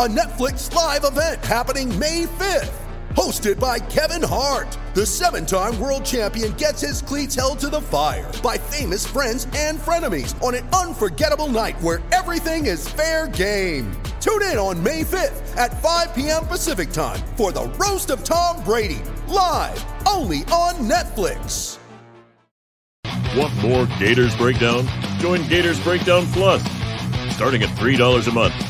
a Netflix live event happening May 5th. Hosted by Kevin Hart, the seven time world champion gets his cleats held to the fire by famous friends and frenemies on an unforgettable night where everything is fair game. Tune in on May 5th at 5 p.m. Pacific time for the Roast of Tom Brady, live only on Netflix. Want more Gators Breakdown? Join Gators Breakdown Plus. Starting at $3 a month,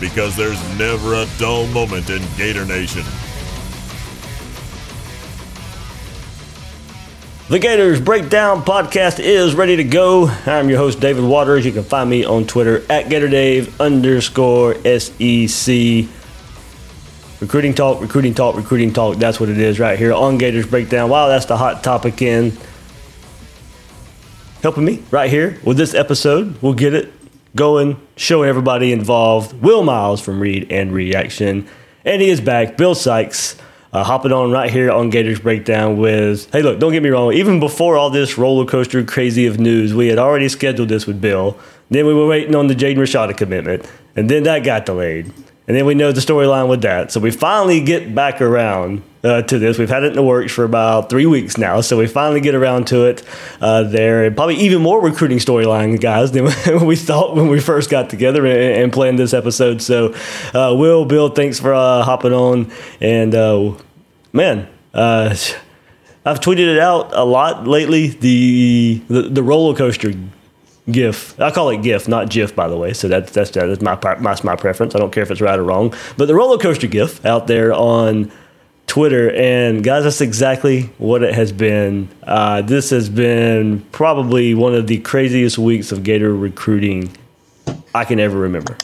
Because there's never a dull moment in Gator Nation. The Gators Breakdown podcast is ready to go. I'm your host, David Waters. You can find me on Twitter at GatorDave underscore SEC. Recruiting talk, recruiting talk, recruiting talk. That's what it is right here on Gators Breakdown. Wow, that's the hot topic in. Helping me right here with this episode. We'll get it going, showing everybody involved. Will Miles from Read and Reaction. And he is back. Bill Sykes uh, hopping on right here on Gators Breakdown with, hey, look, don't get me wrong. Even before all this roller coaster crazy of news, we had already scheduled this with Bill. Then we were waiting on the Jaden Rashada commitment. And then that got delayed. And then we know the storyline with that. So we finally get back around uh, to this. We've had it in the works for about three weeks now. So we finally get around to it uh, there. And probably even more recruiting storyline, guys, than we thought when we first got together and, and planned this episode. So, uh, Will, Bill, thanks for uh, hopping on. And uh, man, uh, I've tweeted it out a lot lately. The, the, the roller coaster GIF. I call it GIF, not GIF, by the way. So that's that's that's my that's my preference. I don't care if it's right or wrong. But the roller coaster GIF out there on Twitter, and guys, that's exactly what it has been. Uh, this has been probably one of the craziest weeks of Gator recruiting I can ever remember.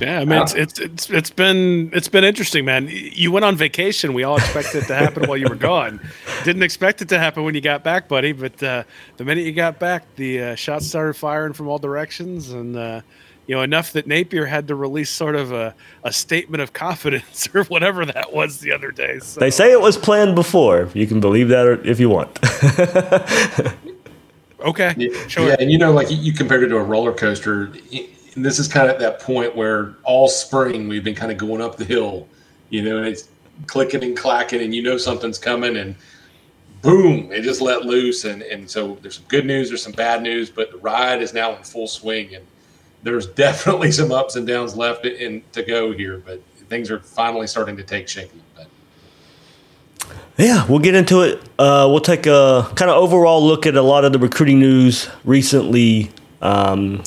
Yeah, I mean, it's, it's it's it's been it's been interesting, man. You went on vacation. We all expected it to happen while you were gone. Didn't expect it to happen when you got back, buddy. But uh, the minute you got back, the uh, shots started firing from all directions, and uh, you know enough that Napier had to release sort of a, a statement of confidence or whatever that was the other day. So, They say it was planned before. You can believe that if you want. okay, Yeah, sure. yeah, and you know, like you- you compared it to a roller coaster. And this is kind of at that point where all spring we've been kind of going up the hill, you know, and it's clicking and clacking, and you know something's coming, and boom, it just let loose. And and so there's some good news, there's some bad news, but the ride is now in full swing, and there's definitely some ups and downs left in to go here, but things are finally starting to take shape. But Yeah, we'll get into it. Uh, we'll take a kind of overall look at a lot of the recruiting news recently, um,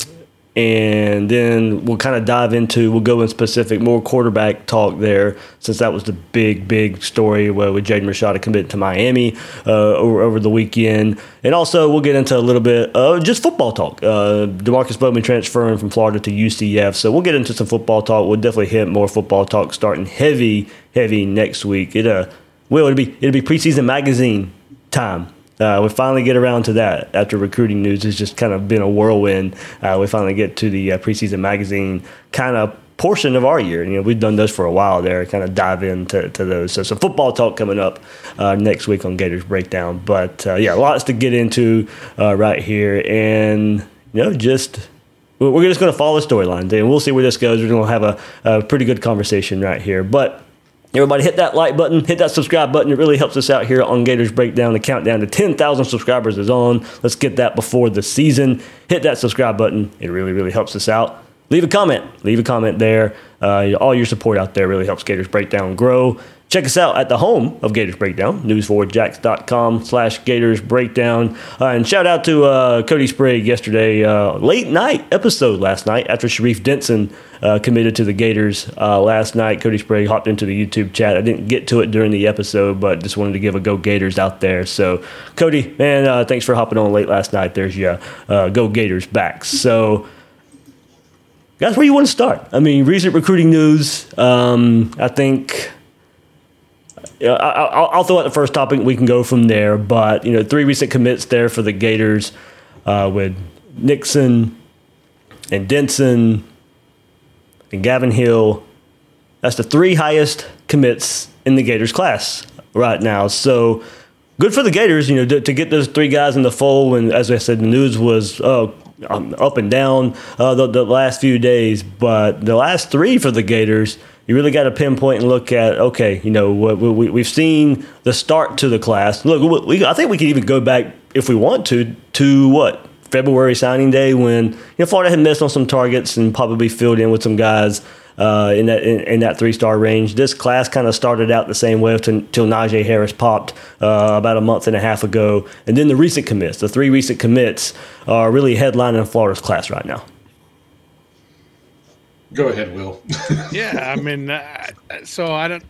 and then we'll kind of dive into. We'll go in specific more quarterback talk there, since that was the big, big story where with Jaden Rashada committing to Miami uh, over over the weekend, and also we'll get into a little bit of just football talk. Uh, Demarkcus Bowman transferring from Florida to UCF, so we'll get into some football talk. We'll definitely hit more football talk starting heavy, heavy next week. It uh well, it'll be it'll be preseason magazine time. Uh, we finally get around to that after recruiting news has just kind of been a whirlwind. Uh, we finally get to the uh, preseason magazine kind of portion of our year. You know, we've done those for a while there. Kind of dive into to those. So some football talk coming up uh, next week on Gators Breakdown. But uh, yeah, lots to get into uh, right here, and you know, just we're just going to follow the storyline, and we'll see where this goes. We're going to have a, a pretty good conversation right here, but Everybody hit that like button, hit that subscribe button. It really helps us out here on Gators Breakdown. The countdown to 10,000 subscribers is on. Let's get that before the season. Hit that subscribe button. It really, really helps us out. Leave a comment. Leave a comment there. Uh, all your support out there really helps Gators Breakdown grow. Check us out at the home of Gators Breakdown, news4jax.com slash Gators Breakdown. Uh, and shout out to uh, Cody Sprague yesterday, uh, late night episode last night after Sharif Denson uh, committed to the Gators uh, last night. Cody Sprague hopped into the YouTube chat. I didn't get to it during the episode, but just wanted to give a Go Gators out there. So, Cody, man, uh, thanks for hopping on late last night. There's your Go Gators back. So, that's where you want to start. I mean, recent recruiting news. Um, I think I, will throw out the first topic. We can go from there. But you know, three recent commits there for the Gators uh, with Nixon and Denson and Gavin Hill. That's the three highest commits in the Gators class right now. So good for the Gators, you know, to, to get those three guys in the fold. And as I said, the news was uh, up and down uh, the, the last few days, but the last three for the Gators you really got to pinpoint and look at okay you know we, we, have seen the start to the class look we, i think we could even go back if we want to to what february signing day when you know florida had missed on some targets and probably filled in with some guys uh, in that in, in that three star range. This class kind of started out the same way until Knijeah Harris popped uh, about a month and a half ago, and then the recent commits, the three recent commits, are really headlining Florida's class right now. Go ahead, Will. yeah, I mean, uh, so I don't.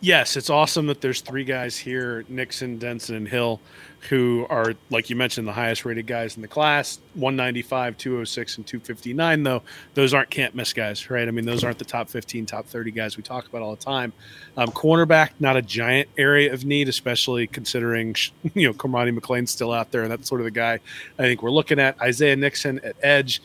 Yes, it's awesome that there's three guys here: Nixon, Denson, and Hill, who are, like you mentioned, the highest rated guys in the class 195, 206, and 259. Though those aren't can't miss guys, right? I mean, those aren't the top 15, top 30 guys we talk about all the time. Um, cornerback, not a giant area of need, especially considering you know Cormani McClain's still out there, and that's sort of the guy I think we're looking at. Isaiah Nixon at edge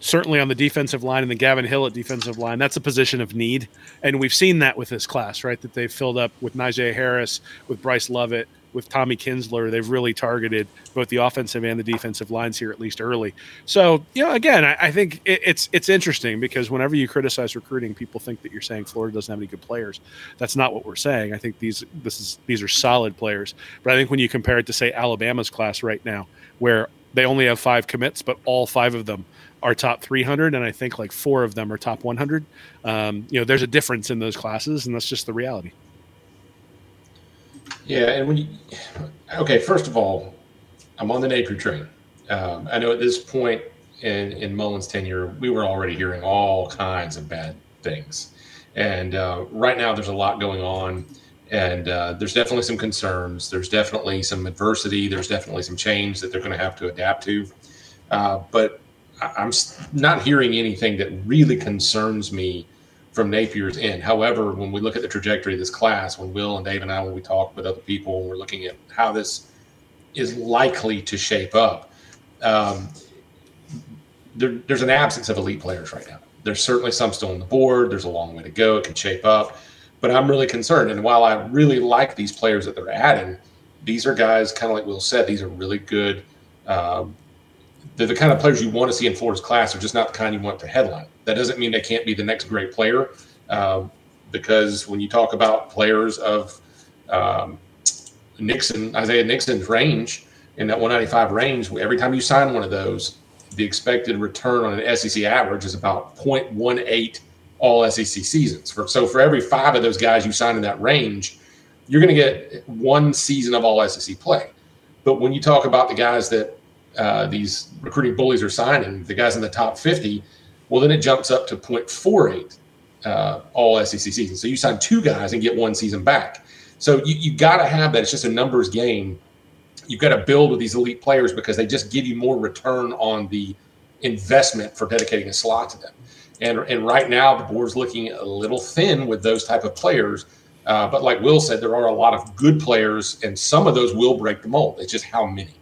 certainly on the defensive line and the Gavin Hill at defensive line, that's a position of need. And we've seen that with this class, right? That they've filled up with Knijeah Harris, with Bryce Lovett, with Tommy Kinsler. They've really targeted both the offensive and the defensive lines here, at least early. So, you know, again, I, I think it, it's it's interesting because whenever you criticize recruiting, people think that you're saying Florida doesn't have any good players. That's not what we're saying. I think these this is these are solid players. But I think when you compare it to say Alabama's class right now, where they only have five commits, but all five of them are top 300 and i think like four of them are top 100 um, you know there's a difference in those classes and that's just the reality. Yeah and when you okay first of all i'm on the napier train. Um, i know at this point in in mullen's tenure we were already hearing all kinds of bad things. And uh, right now there's a lot going on and uh, there's definitely some concerns. There's definitely some adversity. There's definitely some change that they're going to have to adapt to. Uh, but I'm not hearing anything that really concerns me from Napier's end. However, when we look at the trajectory of this class, when Will and Dave and I, when we talk with other people, and we're looking at how this is likely to shape up, um, there, there's an absence of elite players right now. There's certainly some still on the board. There's a long way to go. It can shape up, but I'm really concerned. And while I really like these players that they're adding, these are guys, kind of like Will said, these are really good. Um, they're the kind of players you want to see in Florida's class. They're just not the kind you want to headline. That doesn't mean they can't be the next great player, um, because when you talk about players of um, Nixon, Isaiah Nixon's range in that 195 range, every time you sign one of those, the expected return on an SEC average is about 0.18 all SEC seasons. For, so for every five of those guys you sign in that range, you're going to get one season of all SEC play. But when you talk about the guys that uh, these recruiting bullies are signing, the guys in the top 50, well, then it jumps up to 0.48 uh, all SEC season. So you sign two guys and get one season back. So you, you got to have that. It's just a numbers game. You've got to build with these elite players because they just give you more return on the investment for dedicating a slot to them. And, and right now, the board's looking a little thin with those type of players. Uh, but like Will said, there are a lot of good players, and some of those will break the mold. It's just how many.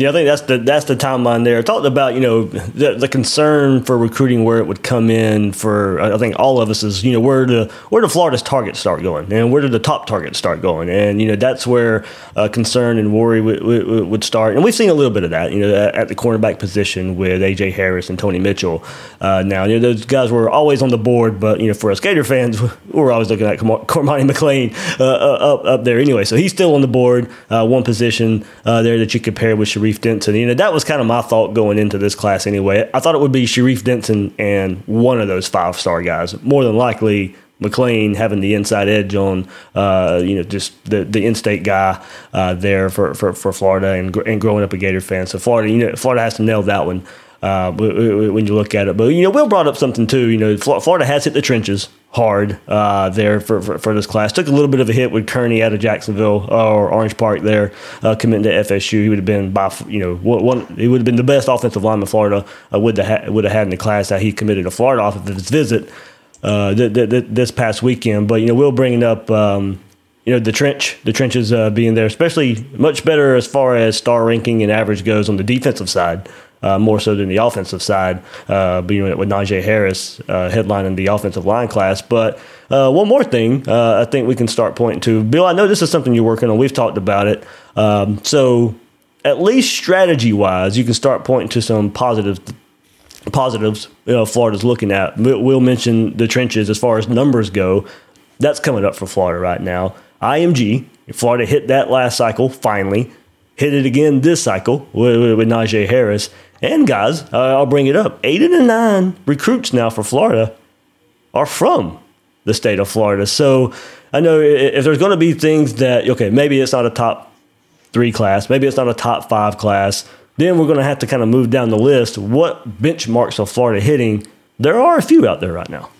Yeah, I think that's the that's the timeline there. I talked about you know the, the concern for recruiting where it would come in for I think all of us is you know where the where do Florida's targets start going and where do the top targets start going and you know that's where uh, concern and worry would, would, would, start and we've seen a little bit of that you know at, the cornerback position with AJ Harris and Tony Mitchell. Uh, now you know those guys were always on the board, but you know for us Gator fans we're always looking at Cormani McClain uh, uh, up up there anyway. So he's still on the board, uh, one position uh, there that you compare with Sharif Sharif Denson. You know, that was kind of my thought going into this class anyway. I thought it would be Sharif Denson and one of those five star guys. More than likely, McClain having the inside edge on, uh, you know, just the, the in-state guy uh, there for, for, for Florida and, and growing up a Gator fan. So Florida, you know, Florida has to nail that one uh, when you look at it. But you know, Will brought up something too. You know, Florida has hit the trenches hard uh, there for, for, for, this class. Took a little bit of a hit with Kearney out of Jacksonville uh, or Orange Park there, uh, committing to FSU. He would have been by you know one. He would have been the best offensive lineman Florida uh, would have would have had in the class that he committed to Florida off of his visit uh, th- th- this past weekend. But you know, Will bringing up. Um, you know the trench, the trenches uh, being there, especially much better as far as star ranking and average goes on the defensive side uh, more so than the offensive side, uh, being with Knijeah Harris uh, headlining the offensive line class. But uh, one more thing uh, I think we can start pointing to. Bill, I know this is something you're working on. We've talked about it. Um, so, at least strategy wise, you can start pointing to some positives. Positives, you know, Florida's looking at. We'll mention the trenches as far as numbers go. That's coming up for Florida right now. IMG, Florida hit that last cycle finally hit it again this cycle with, with Knijeah Harris. And guys, uh, I'll bring it up. Eight of the nine recruits now for Florida are from the state of Florida. So I know if there's going to be things that, okay, maybe it's not a top three class, maybe it's not a top five class, then we're going to have to kind of move down the list. What benchmarks are Florida hitting? There are a few out there right now.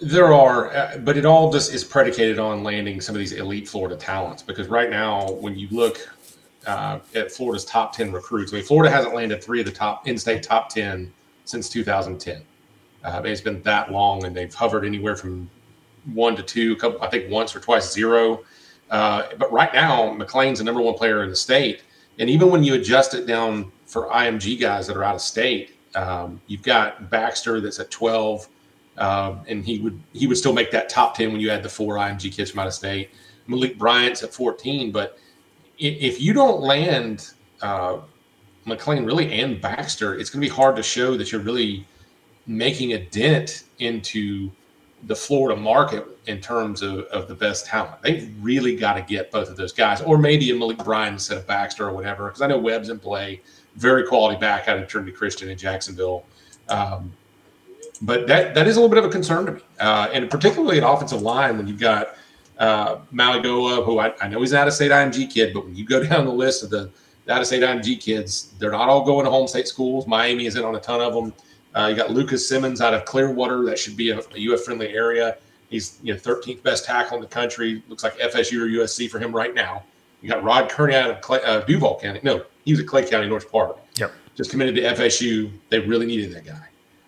There are, uh, but it all just is predicated on landing some of these elite Florida talents. Because right now, when you look uh, at Florida's top 10 recruits. I mean, Florida hasn't landed three of the top in state top 10 since 2010. Uh, it's been that long, and they've hovered anywhere from one to two, couple, I think once or twice zero. Uh, but right now, McClain's the number one player in the state. And even when you adjust it down for IMG guys that are out of state, um, you've got Baxter that's at 12, um, and he would he would still make that top 10 when you add the four IMG kids from out of state. Malik Bryant's at 14, but if you don't land uh, McClain really and Baxter, it's going to be hard to show that you're really making a dent into the Florida market in terms of, of the best talent. They've really got to get both of those guys, or maybe a Malik Bryan instead of Baxter or whatever, because I know Webb's in play, very quality back out of Trinity Christian in Jacksonville. Um, but that that is a little bit of a concern to me, uh, and particularly at offensive line when you've got – uh, Mauigoa, who I, I, know he's an out of state IMG kid, but when you go down the list of the out of state IMG kids, they're not all going to home state schools. Miami is in on a ton of them. Uh, you got Lucas Simmons out of Clearwater. That should be a, a UF friendly area. He's you know 13th best tackle in the country. Looks like FSU or USC for him right now. You got Rod Kearney out of Clay, uh, Duval County. No, he was at Clay County, North Park. Yep. Just committed to FSU. They really needed that guy.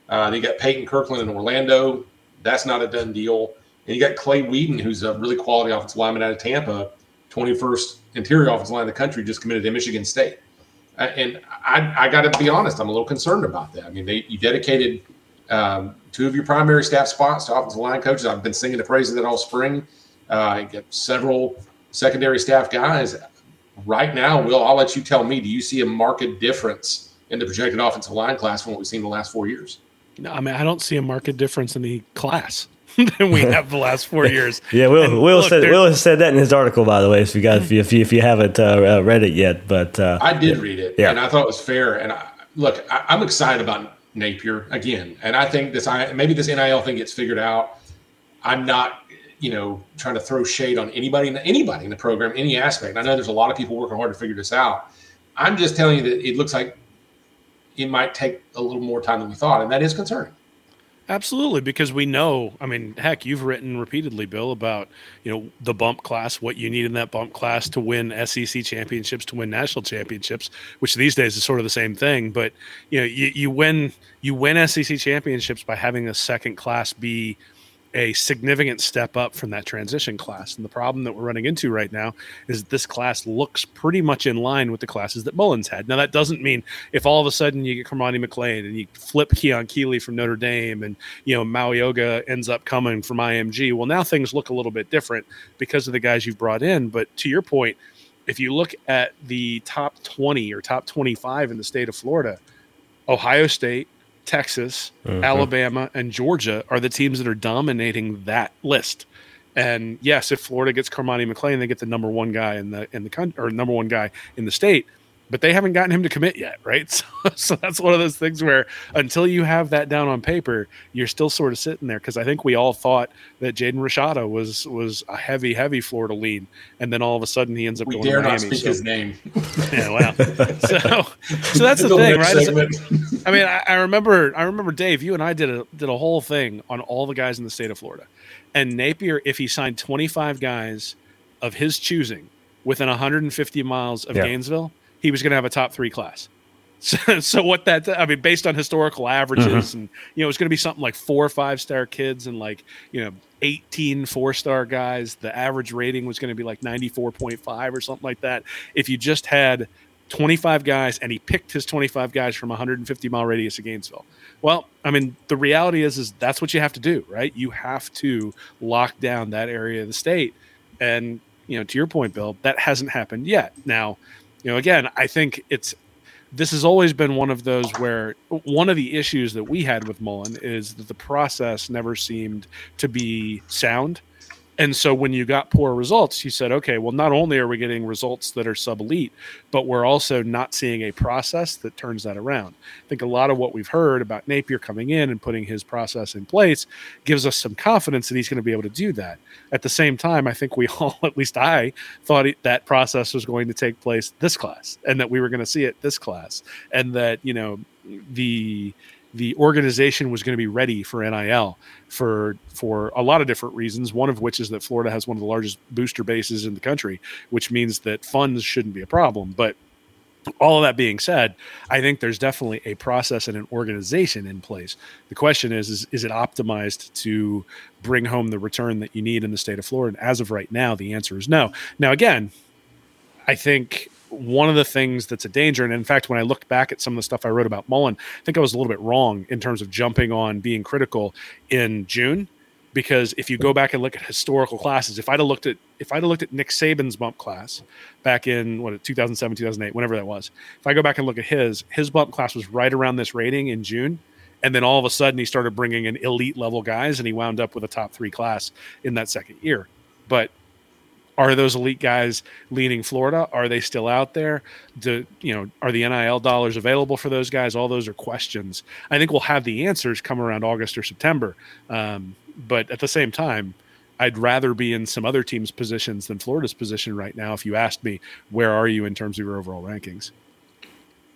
Uh, they got Peyton Kirkland in Orlando. That's not a done deal. And you got Clay Wedin, who's a really quality offensive lineman out of Tampa, 21st interior offensive line in the country, just committed to Michigan State. Uh, and I, I got to be honest, I'm a little concerned about that. I mean, they, you dedicated um, two of your primary staff spots to offensive line coaches. I've been singing the praises of that all spring. Uh, several secondary staff guys. Right now, Will, I'll let you tell me. Do you see a market difference in the projected offensive line class from what we've seen the last four years? No, I mean I don't see a market difference in the class. than we have the last four years. yeah, Will and Will look, said Will said that in his article, by the way. If you guys if you if you, if you haven't uh, uh, read it yet, but uh, I did read it, yeah. and I thought it was fair. And I, look, I, am excited about Napier again, and I think this maybe this NIL thing gets figured out. I'm not, you know, trying to throw shade on anybody anybody in the program, any aspect. I know there's a lot of people working hard to figure this out. I'm just telling you that it looks like it might take a little more time than we thought, and that is concerning. Absolutely, because we know. I mean, heck, you've written repeatedly, Bill, about you know the bump class, what you need in that bump class to win SEC championships, to win national championships, which these days is sort of the same thing. But you know, you, you win you win SEC championships by having a second class be a significant step up from that transition class. And the problem that we're running into right now is this class looks pretty much in line with the classes that Mullen's had. Now, that doesn't mean if all of a sudden you get Cormani McClain and you flip Keon Keeley from Notre Dame and, you know, Mauigoa ends up coming from IMG, well, now things look a little bit different because of the guys you've brought in. But to your point, if you look at the top 20 or top 25 in the state of Florida, Ohio State, Texas, Mhm. Alabama, and Georgia are the teams that are dominating that list. And yes, if Florida gets Cormani McClain, they get the number one guy in the in the country or number one guy in the state. But they haven't gotten him to commit yet, right? So, so that's one of those things where until you have that down on paper, you're still sort of sitting there. Because I think we all thought that Jaden Rashada was was a heavy, heavy Florida lean, and then all of a sudden he ends up We going dare to not speak So- his name. yeah, wow. So, so that's the Little thing, right? It's- segment. I mean, I, I remember, I remember Dave. You and I did a did a whole thing on all the guys in the state of Florida, and Napier, if he signed twenty five guys of his choosing within 150 miles of Yeah. Gainesville, he was going to have a top three class. So, so what that I mean, based on historical averages, uh-huh. and you know, it's going to be something like four or five star kids and like you know 18 four star guys. The average rating was going to be like 94.5 or something like that. If you just had 25 guys and he picked his 25 guys from 150 mile radius of Gainesville. Well, I mean, the reality is, is that's what you have to do, right? You have to lock down that area of the state. And, you know, to your point, Bill, that hasn't happened yet. Now, you know, again, I think it's, this has always been one of those where one of the issues that we had with Mullen is that the process never seemed to be sound. And so when you got poor results, you said, okay, well, not only are we getting results that are sub elite, but we're also not seeing a process that turns that around. I think a lot of what we've heard about Napier coming in and putting his process in place gives us some confidence that he's going to be able to do that. At the same time, I think we all, at least I, thought that process was going to take place this class and that we were going to see it this class and that, you know, the the organization was going to be ready for NIL for for a lot of different reasons. One of which is that Florida has one of the largest booster bases in the country, which means that funds shouldn't be a problem. But all of that being said, I think there's definitely a process and an organization in place. The question is, is, is it optimized to bring home the return that you need in the state of Florida? And as of right now, the answer is no. Now, again, I think one of the things that's a danger, and in fact, when I looked back at some of the stuff I wrote about Mullen, I think I was a little bit wrong in terms of jumping on being critical in June. Because if you go back and look at historical classes, if I'd have looked at if I'd have looked at Nick Saban's bump class back in what 2007, 2008, whenever that was, if I go back and look at his, his bump class was right around this rating in June, and then all of a sudden he started bringing in elite level guys, and he wound up with a top three class in that second year. But are those elite guys leading Florida? Are they still out there? Do you know? Are the NIL dollars available for those guys? All those are questions. I think we'll have the answers come around August or September. Um, but at the same time, I'd rather be in some other teams' positions than Florida's position right now. If you asked me, where are you in terms of your overall rankings?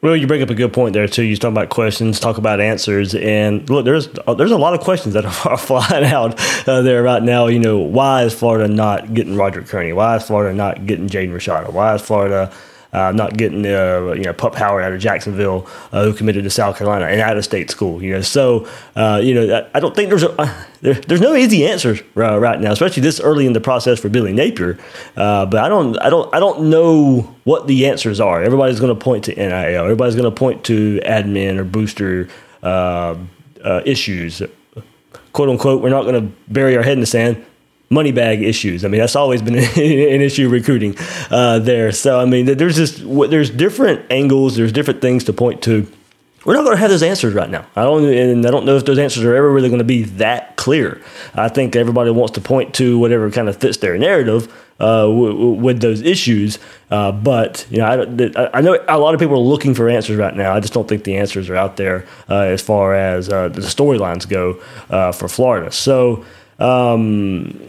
Well, you bring up a good point there too. You talk about questions, talk about answers, and look, there's there's a lot of questions that are flying out uh, there right now. You know, why is Florida not getting Roger Kearney? Why is Florida not getting Jaden Rashada? Why is Florida uh, not getting uh, you know Pup Howard out of Jacksonville, uh, who committed to South Carolina and out of state school? You know, so uh, you know I, I don't think there's a uh, there, there's no easy answers right now, especially this early in the process for Billy Napier. Uh, but I don't I don't I don't know what the answers are. Everybody's going to point to NIL. Everybody's going to point to admin or booster issues, quote unquote. We're not going to bury our head in the sand money bag issues. I mean, that's always been an issue recruiting uh, there. So I mean, there's just there's different angles, there's different things to point to. We're not going to have those answers right now. I don't, and I don't know if those answers are ever really going to be that clear. I think everybody wants to point to whatever kind of fits their narrative uh, w- w- with those issues. Uh, but you know, I, I, know a lot of people are looking for answers right now. I just don't think the answers are out there uh, as far as uh, the storylines go uh, for Florida. So. Um,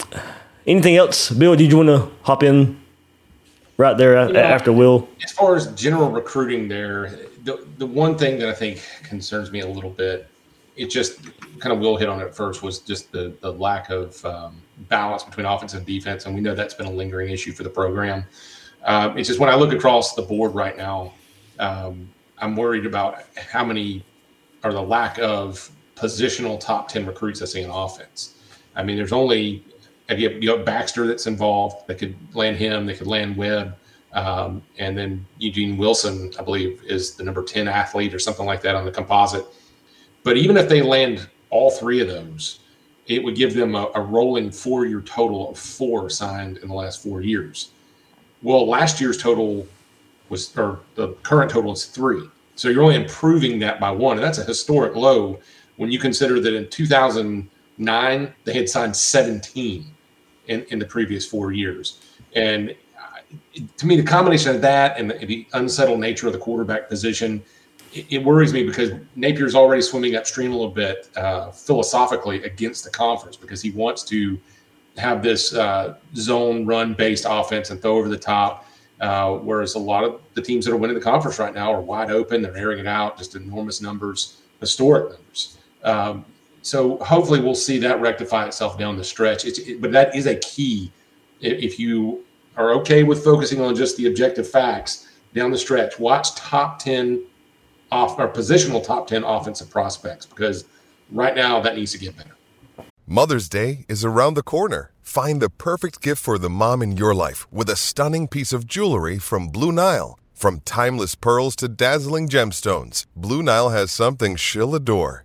anything else, Bill? Did you want to hop in right there Yeah. after Will? As far as general recruiting, there, the, the one thing that I think concerns me a little bit, it just kind of Will hit on it first, was just the the lack of um, balance between offense and defense, and we know that's been a lingering issue for the program. Um, it's just when I look across the board right now, um, I'm worried about how many or the lack of positional top ten recruits I see in offense. I mean, there's only again you have Baxter that's involved. They could land him. They could land Webb. Um, and then Eugene Wilson, I believe, is the number 10 athlete or something like that on the composite. But even if they land all three of those, it would give them a, a rolling four year total of four signed in the last four years. Well, last year's total was, or the current total is three. So you're only improving that by one. And that's a historic low when you consider that in 2009, they had signed 17 in, in the previous four years. And to me, the combination of that and the, the unsettled nature of the quarterback position, it, it, worries me because Napier's already swimming upstream a little bit uh, philosophically against the conference because he wants to have this uh, zone run based offense and throw over the top. Uh, whereas a lot of the teams that are winning the conference right now are wide open, they're airing it out, just enormous numbers, historic numbers. Um, so hopefully we'll see that rectify itself down the stretch. It, but that is a key if you are okay with focusing on just the objective facts down the stretch, watch top 10 off or positional top 10 offensive prospects because right now that needs to get better. Mother's Day is around the corner. Find the perfect gift for the mom in your life with a stunning piece of jewelry from Blue Nile. From timeless pearls to dazzling gemstones, Blue Nile has something she'll adore.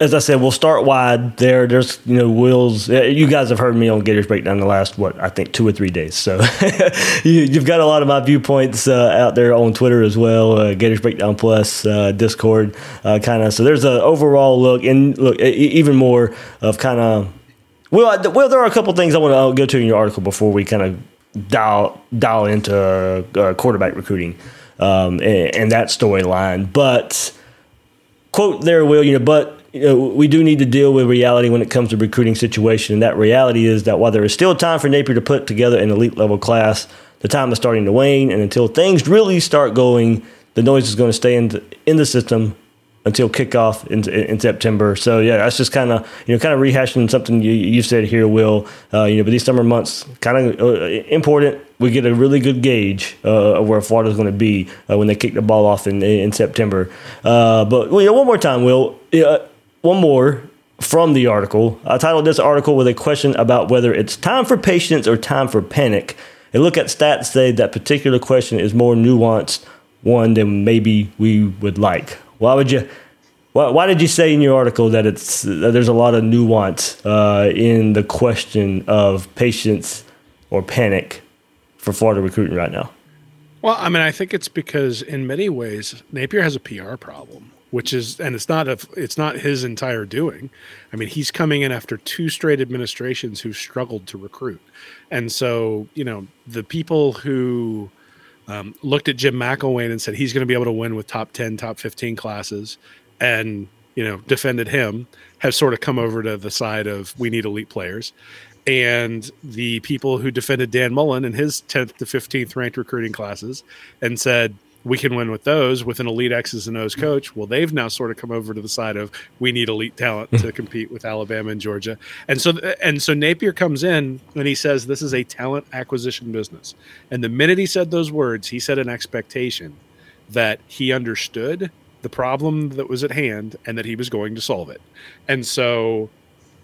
as I said, we'll start wide there. There's, you know, Will's. You guys have heard me on Gators Breakdown the last, what, I think two or three days. So you, have got a lot of my viewpoints uh, out there on Twitter as well, uh, Gators Breakdown Plus, uh, Discord, uh, kind of. So there's an overall look, and look, even more of kind of. Well, well, there are a couple things I want to go to in your article before we kind of dial dial into uh, quarterback recruiting um, and, and that storyline. But quote there, Will, you know, but you know, we do need to deal with reality when it comes to recruiting situation. And that reality is that while there is still time for Napier to put together an elite level class, the time is starting to wane. And until things really start going, the noise is going to stay in the, in the system until kickoff in, in September. So yeah, that's just kind of you know kind of rehashing something you you said here, Will. Uh, you know, but these summer months kind of uh, important. We get a really good gauge uh, of where Florida's going to be uh, when they kick the ball off in in September. Uh, but you know, one more time, Will one more from the article. I titled this article with a question about whether it's time for patience or time for panic. A look at stats say that particular question is more nuanced one than maybe we would like. Why would you? Why, why did you say in your article that it's that there's a lot of nuance uh, in the question of patience or panic for Florida recruiting right now? Well, I mean, I think it's because in many ways Napier has a PR problem which is and it's not a it's not his entire doing. I mean, he's coming in after two straight administrations who struggled to recruit, and so you know the people who um, looked at Jim McElwain and said he's going to be able to win with top ten, top fifteen classes, and you know defended him have sort of come over to the side of we need elite players. And the people who defended Dan Mullen in his 10th to 15th ranked recruiting classes and said, we can win with those with an elite X's and O's coach. Well, they've now sort of come over to the side of we need elite talent to compete with Alabama and Georgia. And so and so Napier comes in and he says this is a talent acquisition business. And the minute he said those words, he set an expectation that he understood the problem that was at hand and that he was going to solve it. And so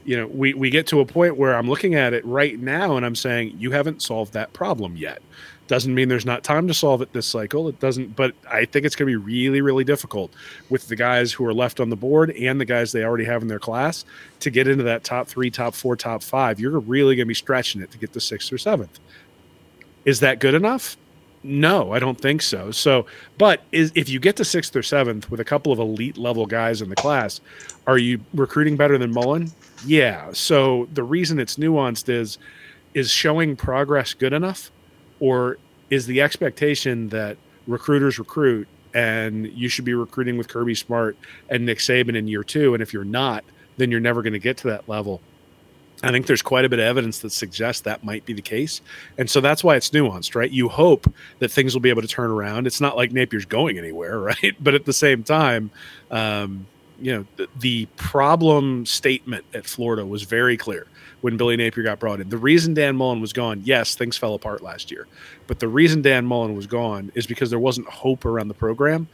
you know, we, we get to a point where I'm looking at it right now and I'm saying, you haven't solved that problem yet. Doesn't mean there's not time to solve it this cycle. It doesn't, but I think it's going to be really, really difficult with the guys who are left on the board and the guys they already have in their class to get into that top three, top four, top five. You're really going to be stretching it to get to sixth or seventh. Is that good enough? No, I don't think so. So, but is, if you get to sixth or seventh with a couple of elite level guys in the class, are you recruiting better than Mullen? Yeah. So the reason it's nuanced is is showing progress good enough? Or is the expectation that recruiters recruit and you should be recruiting with Kirby Smart and Nick Saban in year two, and if you're not, then you're never going to get to that level. I think there's quite a bit of evidence that suggests that might be the case. And so that's why it's nuanced, right? You hope that things will be able to turn around. It's not like Napier's going anywhere, right? But at the same time, um, you know, the, the problem statement at Florida was very clear when Billy Napier got brought in. The reason Dan Mullen was gone, yes, things fell apart last year. But the reason Dan Mullen was gone is because there wasn't hope around the program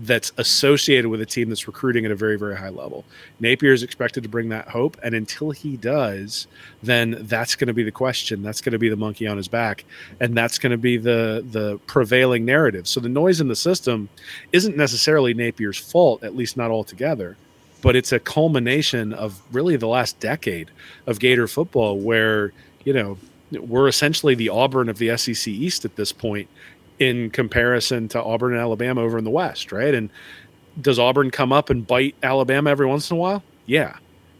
that's associated with a team that's recruiting at a very very high level. Napier is expected to bring that hope and until he does, then that's going to be the question. That's going to be the monkey on his back and that's going to be the the prevailing narrative. So the noise in the system isn't necessarily Napier's fault, at least not altogether, but it's a culmination of really the last decade of Gator football where, you know, we're essentially the Auburn of the SEC East at this point in comparison to Auburn and Alabama over in the West, right? And does Auburn come up and bite Alabama every once in a while? Yeah.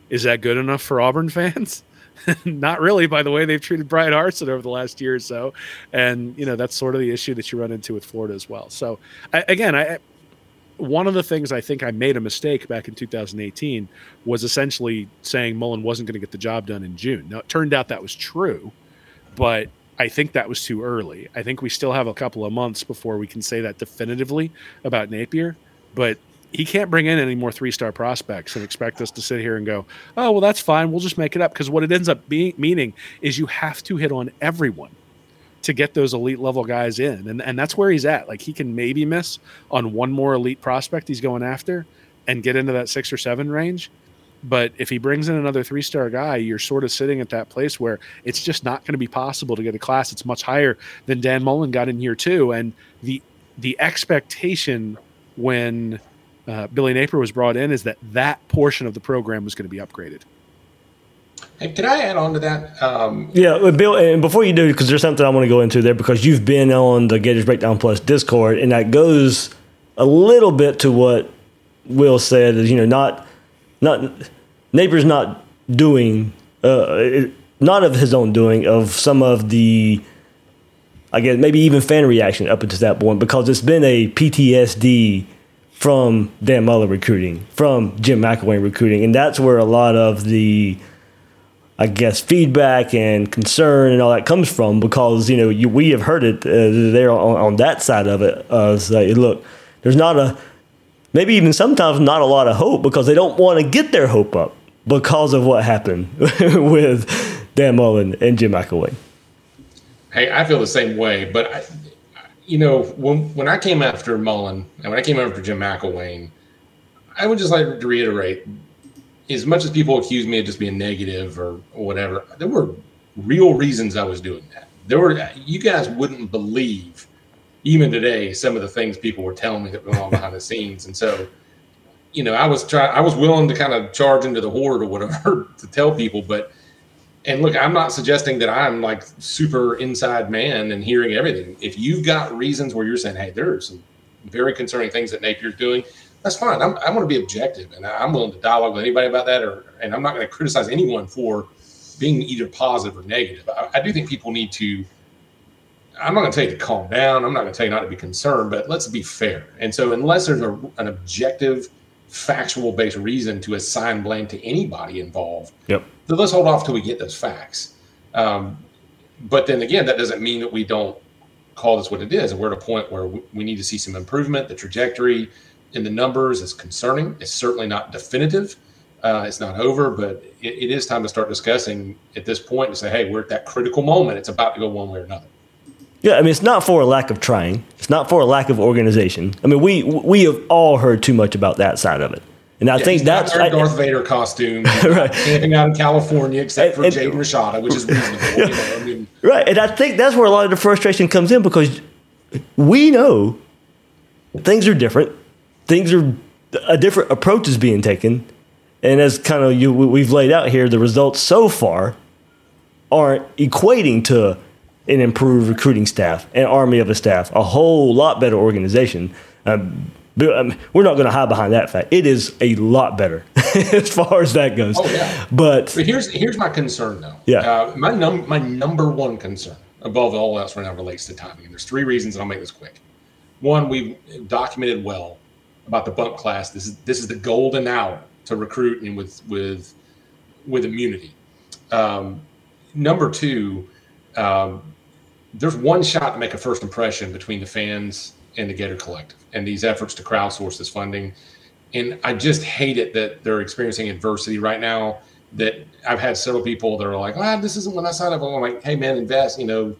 Is that good enough for Auburn fans? Not really, by the way they've treated Bryan Harsin over the last year or so, and you know that's sort of the issue that you run into with Florida as well. So, I, again, I one of the things I think I made a mistake back in 2018 was essentially saying Mullen wasn't going to get the job done in June. Now it turned out that was true, but I think that was too early. I think we still have a couple of months before we can say that definitively about Napier, but he can't bring in any more three star prospects and expect us to sit here and go, oh, well, that's fine. We'll just make it up. Because what it ends up being meaning is you have to hit on everyone to get those elite level guys in. And, and that's where he's at. Like he can maybe miss on one more elite prospect he's going after and get into that six or seven range. But if he brings in another three star guy, you're sort of sitting at that place where it's just not going to be possible to get a class that's much higher than Dan Mullen got in here too. And the the expectation when uh, Billy Napier was brought in is that that portion of the program was going to be upgraded. Hey, can I add on to that? Um, yeah, Bill. And before you do, because there's something I want to go into there, because you've been on the Gators Breakdown Plus Discord, and that goes a little bit to what Will said. Is you know not not Napier's not doing uh, not of his own doing of some of the I guess maybe even fan reaction up until that point because it's been a PTSD from Dan Mullen recruiting, from Jim McElwain recruiting, and that's where a lot of the I guess feedback and concern and all that comes from because you know you, we have heard it uh, there on, on, that side of it. Uh, look, there's not a maybe even sometimes not a lot of hope because they don't want to get their hope up because of what happened with Dan Mullen and Jim McElwain. Hey, I feel the same way, but I, you know, when when I came after Mullen and when I came after Jim McElwain, I would just like to reiterate, as much as people accuse me of just being negative or, or whatever, there were real reasons I was doing that. There were you guys wouldn't believe even today, some of the things people were telling me that went on behind the scenes. And so, you know, I was trying, I was willing to kind of charge into the horde or whatever to tell people. But, and look, I'm not suggesting that I'm like super inside man and hearing everything. If you've got reasons where you're saying, hey, there are some very concerning things that Napier's doing, that's fine. I'm, I want to be objective and I'm willing to dialogue with anybody about that. Or, and I'm not going to criticize anyone for being either positive or negative. I, I do think people need to I'm not going to tell you to calm down. I'm not going to tell you not to be concerned, but let's be fair. And so, unless there's a, an objective, factual based reason to assign blame to anybody involved, yep. then let's hold off till we get those facts. Um, but then again, that doesn't mean that we don't call this what it is. And we're at a point where we need to see some improvement. The trajectory in the numbers is concerning. It's certainly not definitive. Uh, it's not over, but it, it is time to start discussing at this and say, hey, we're at that critical moment. It's about to go one way or another. Yeah, I mean, it's not for a lack of trying. It's not for a lack of organization. I mean, we we have all heard too much about that side of it, and I yeah, think that's I, Darth Vader costume, right? Camping out in California, except and, for Jaden Rashada, which is reasonable. you know, I mean, right, and I think that's where a lot of the frustration comes in because we know things are different. Things are a different approach is being taken, and as kind of you we've laid out here, the results so far aren't equating to an improved recruiting staff, an army of a staff, a whole lot better organization. Um, um we're not going to hide behind that fact. It is a lot better as far as that goes. Oh yeah. But, but here's here's my concern though. Yeah. Uh, my num my number one concern above all else right now relates to timing. And there's three reasons, and I'll make this quick. One, we've documented well about the bump class. This is this is the golden hour to recruit and with with with immunity. Um, number two, um, there's one shot to make a first impression between the fans and the Gator Collective and these efforts to crowdsource this funding. And I just hate it that they're experiencing adversity right now. That I've had several people that are like, ah, this isn't what I signed up for. I'm like, hey man, invest, you know,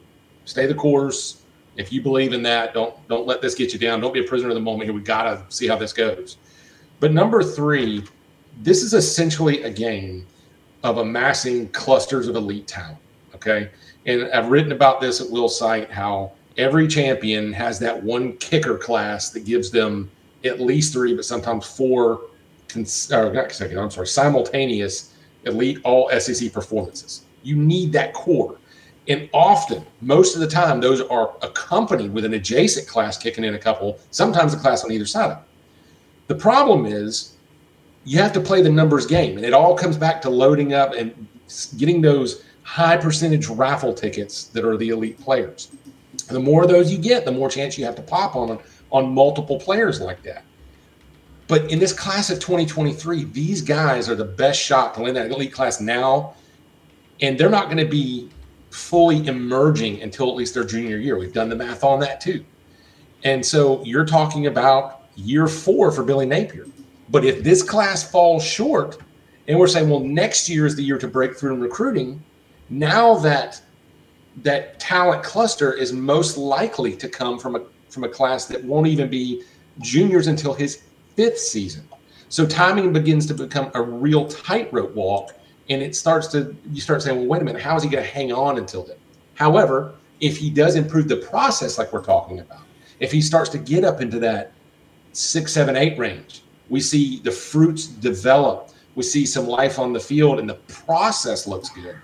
stay the course. If you believe in that, don't don't let this get you down. Don't be a prisoner of the moment here. We gotta see how this goes. But number three, this is essentially a game of amassing clusters of elite talent. Okay. And I've written about this at Will site how every champion has that one kicker class that gives them at least three, but sometimes four, cons- or not consecutive, I'm sorry, simultaneous elite all SEC performances. You need that core. And often, most of the time, those are accompanied with an adjacent class kicking in a couple, sometimes a class on either side of it. The problem is you have to play the numbers game, and it all comes back to loading up and getting those high percentage raffle tickets that are the elite players. The more of those you get, the more chance you have to pop on on multiple players like that. But in this class of 2023, these guys are the best shot to land that elite class now, and they're not going to be fully emerging until at least their junior year. We've done the math on that too. And so you're talking about year four for Billy Napier. But if this class falls short, and we're saying, well, next year is the year to break through in recruiting, now that that talent cluster is most likely to come from a from a class that won't even be juniors until his fifth season. So timing begins to become a real tightrope walk, and it starts to you start saying, well, wait a minute, how is he going to hang on until then? However, if he does improve the process, like we're talking about, if he starts to get up into that six, seven, eight range, we see the fruits develop. We see some life on the field, and the process looks good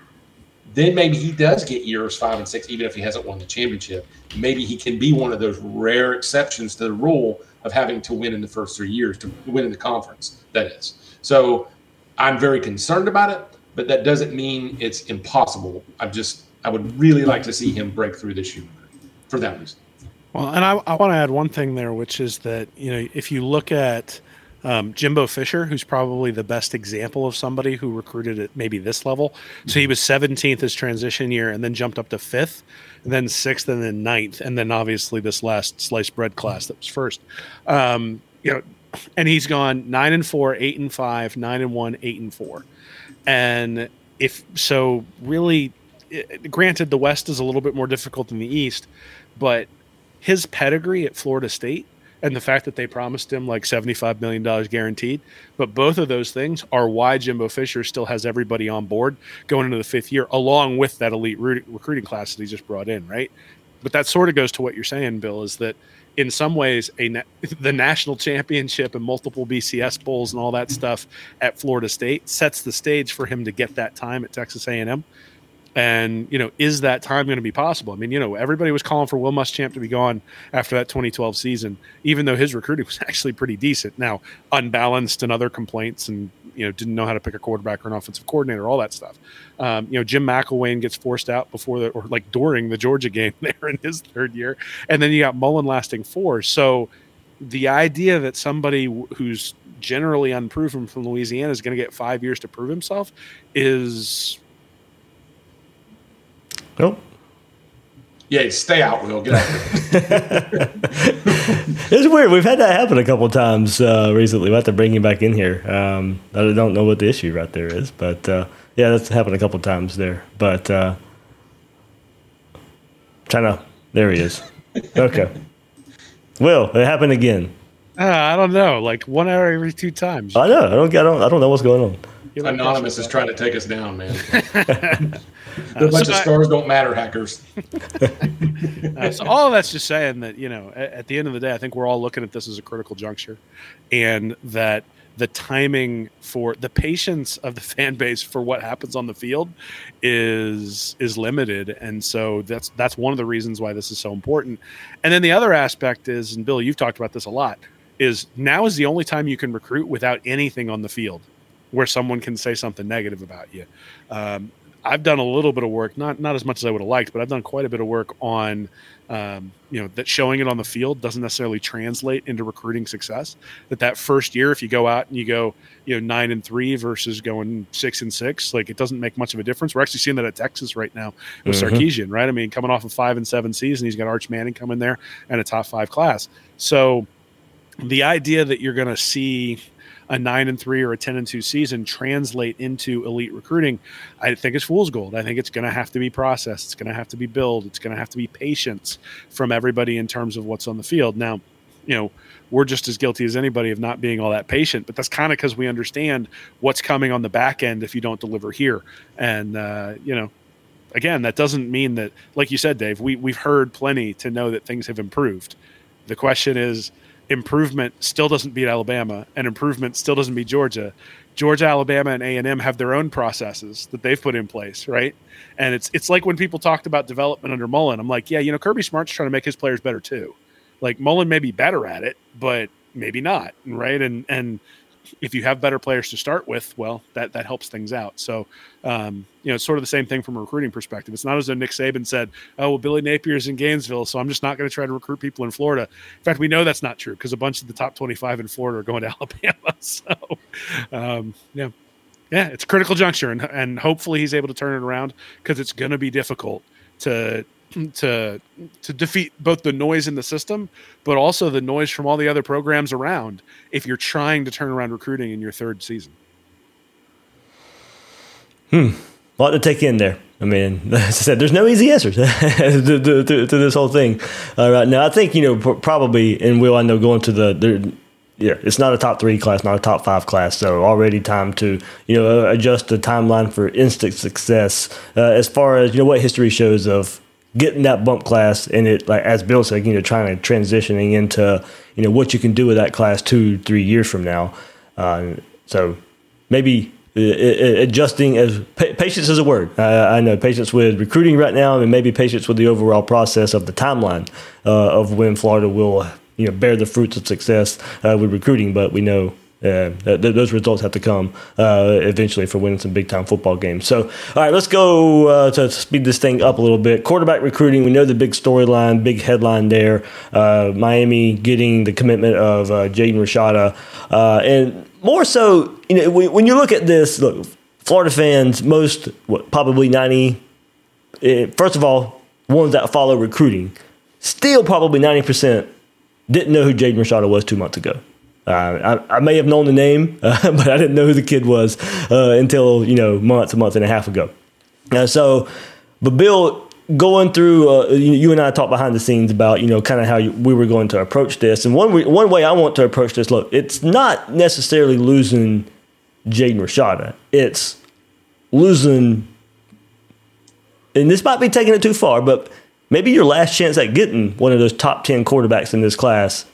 then maybe he does get years five and six, even if he hasn't won the championship. Maybe he can be one of those rare exceptions to the rule of having to win in the first three years to win in the conference. That is. So I'm very concerned about it, but that doesn't mean it's impossible. I just I would really like to see him break through this year for that reason. Well, and I, I want to add one thing there, which is that you know if you look at um, Jimbo Fisher, who's probably the best example of somebody who recruited at maybe this level. So he was 17th his transition year and then jumped up to fifth, and then sixth, and then ninth, and then obviously this last sliced bread class that was first. Um, you know, and he's gone nine and four, eight and five, nine and one, eight and four, and if so, really, it, granted, the West is a little bit more difficult than the East, but his pedigree at Florida State and the fact that they promised him like $75 million guaranteed. But both of those things are why Jimbo Fisher still has everybody on board going into the fifth year, along with that elite recruiting class that he just brought in, right? But that sort of goes to what you're saying, Bill, is that in some ways, a the national championship and multiple BCS bowls and all that stuff at Florida State sets the stage for him to get that time at Texas A&M and you know, is that time going to be possible? I mean, you know, everybody was calling for Will Muschamp to be gone after that 2012 season, even though his recruiting was actually pretty decent. Now, unbalanced and other complaints, and you know, didn't know how to pick a quarterback or an offensive coordinator, all that stuff. Um, you know, Jim McElwain gets forced out before the or like during the Georgia game there in his third year, and then you got Mullen lasting four. So the idea that somebody who's generally unproven from Louisiana is going to get five years to prove himself is Nope. Yeah, stay out, Will. Get out. it's weird. We've had that happen a couple times uh, recently. We have to bring him back in here. Um, I don't know what the issue right there is, but uh, yeah, that's happened a couple times there. But uh, trying to. There he is. Okay. Will it happened again? Uh, I don't know. Like one hour every two times. I know. I don't. I don't. I don't know what's going on. Anonymous is trying to take us down, man. a bunch so of stars don't matter, hackers. uh, so all of that's just saying that you know, at, at, the end of the day, I think we're all looking at this as a critical juncture, and that the timing for the patience of the fan base for what happens on the field is is limited, and so that's that's one of the reasons why this is so important. And then the other aspect is, and Bill, you've talked about this a lot, is now is the only time you can recruit without anything on the field where someone can say something negative about you. Um, I've done a little bit of work, not not as much as I would have liked, but I've done quite a bit of work on, um, you know, that showing it on the field doesn't necessarily translate into recruiting success. That that first year, if you go out and you go, you know, nine and three versus going six and six, like it doesn't make much of a difference. We're actually seeing that at Texas right now with mm-hmm. Sarkisian, right? I mean, coming off a five and seven season, he's got Arch Manning coming there and a top five class. So the idea that you're going to see a nine and three or a 10 and two season translate into elite recruiting, I think it's fool's gold. I think it's going to have to be processed. It's going to have to be built. It's going to have to be patience from everybody in terms of what's on the field. Now, you know, we're just as guilty as anybody of not being all that patient, but that's kind of because we understand what's coming on the back end if you don't deliver here. And, uh, you know, again, that doesn't mean that, like you said, Dave, we, we've heard plenty to know that things have improved. The question is, improvement still doesn't beat Alabama, and improvement still doesn't beat Georgia. Georgia, Alabama, and A and M have their own processes that they've put in place, right? And it's it's like when people talked about development under Mullen. I'm like, yeah, you know, Kirby Smart's trying to make his players better too. Like Mullen may be better at it, but maybe not, right? And and if you have better players to start with, well, that that helps things out. So, um, you know, it's sort of the same thing from a recruiting perspective. It's not as though Nick Saban said, "Oh, well, Billy Napier's in Gainesville, so I'm just not going to try to recruit people in Florida." In fact, we know that's not true because a bunch of the top 25 in Florida are going to Alabama. So, um, yeah, yeah, it's a critical juncture, and and hopefully he's able to turn it around because it's going to be difficult to to to defeat both the noise in the system, but also the noise from all the other programs around. If you're trying to turn around recruiting in your third season, hmm, a lot to take in there. I mean, as I said, there's no easy answers to, to, to, to, this whole thing uh, right now. I think you know probably, and we'll I know going to the yeah, it's not a top three class, not a top five class. So already time to you know adjust the timeline for instant success. Uh, as far as you know, what history shows of getting that bump class and it like as Bill said, you know, trying to transitioning into you know what you can do with that class two, three years from now. Uh, so maybe uh, uh, adjusting as patience is a word. I know patience with recruiting right now, and maybe patience with the overall process of the timeline uh, of when Florida will you know bear the fruits of success uh, with recruiting. But we know uh, th- those results have to come uh, eventually for winning some big time football games. So, all right, let's go uh, to speed this thing up a little bit. Quarterback recruiting, we know the big storyline, big headline there. Uh, Miami getting the commitment of uh, Jaden Rashada. Uh, and more so, you know, when you look at this, look, Florida fans, most, what, probably 90, eh, first of all, ones that follow recruiting, still probably 90% didn't know who Jaden Rashada was two months ago. Uh, I, I, may have known the name, uh, but I didn't know who the kid was uh, until you know months, a month and a half ago. Uh, so, but Bill, going through, uh, you, you, and I talked behind the scenes about you know kind of how you, we were going to approach this, and one one way I want to approach this, look, it's not necessarily losing Jaden Rashada, it's losing, and this might be taking it too far, but maybe your last chance at getting one of those top ten quarterbacks in this class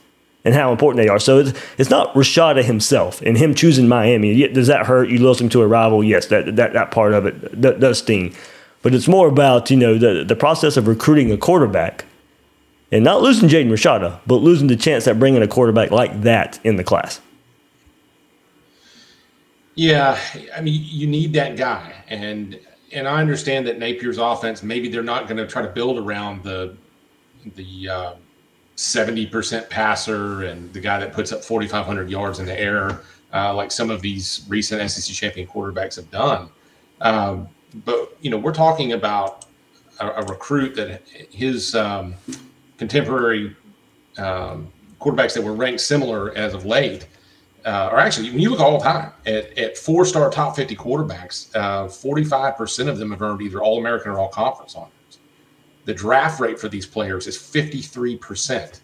and how important they are. So it's, it's not Rashada himself and him choosing Miami. Does that hurt? You lose him to a rival. Yes, that that, that part of it does sting. But it's more about you know the the process of recruiting a quarterback and not losing Jaden Rashada, but losing the chance at bringing a quarterback like that in the class. Yeah, I mean you need that guy, and and I understand that Napier's offense maybe they're not going to try to build around the the uh, 70% passer and the guy that puts up 4,500 yards in the air, uh, like some of these recent SEC champion quarterbacks have done. Um, but, you know, we're talking about a, a recruit that his um, contemporary um, quarterbacks that were ranked similar as of late uh, are actually, when you look all the time at, at four star top 50 quarterbacks, uh, 45% of them have earned either All American or All Conference honors. The draft rate for these players is 53%.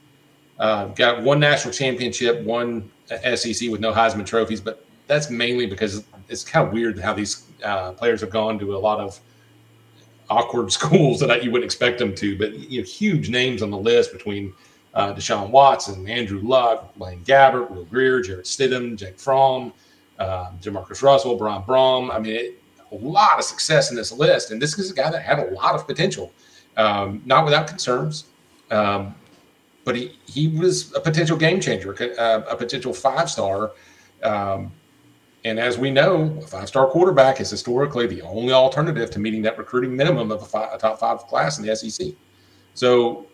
Uh, got one national championship, one SEC with no Heisman trophies, but that's mainly because it's kind of weird how these uh, players have gone to a lot of awkward schools that you wouldn't expect them to. But you know, huge names on the list between uh, Deshaun Watson, Andrew Luck, Blaine Gabbert, Will Grier, Jarrett Stidham, Jake Fromm, uh, Jamarcus Russell, Brian Brom. I mean, it, a lot of success in this list, and this is a guy that had a lot of potential um, not without concerns. Um, but he, he was a potential game changer, uh, a potential five star. Um, And as we know, a five star quarterback is historically the only alternative to meeting that recruiting minimum of a, five, a top five class in the SEC. So,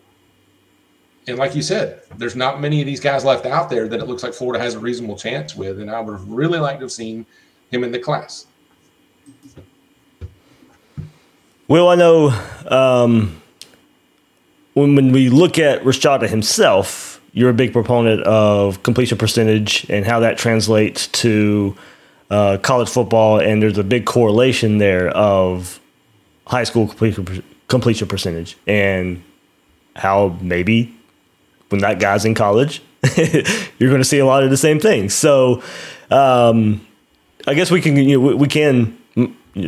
and like you said, there's not many of these guys left out there that it looks like Florida has a reasonable chance with. And I would have really liked to have seen him in the class. Well, I know um, when, when we look at Rashada himself, you're a big proponent of completion percentage and how that translates to uh, college football, and there's a big correlation there of high school completion, completion percentage and how maybe when that guy's in college, you're going to see a lot of the same things. So, um, I guess we can you know, we can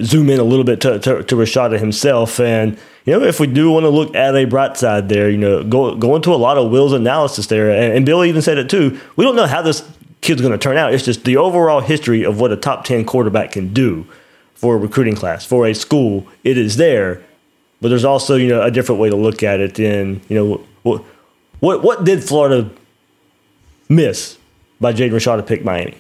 zoom in a little bit to, to, to Rashada himself. And, you know, if we do want to look at a bright side there, you know, go, go into a lot of Will's analysis there. And, and Bill even said it too. We don't know how this kid's going to turn out. It's just the overall history of what a top 10 quarterback can do for a recruiting class, for a school. It is there. But there's also, you know, a different way to look at it. And, you know, what, what, what did Florida miss by Jaden Rashada pick Miami?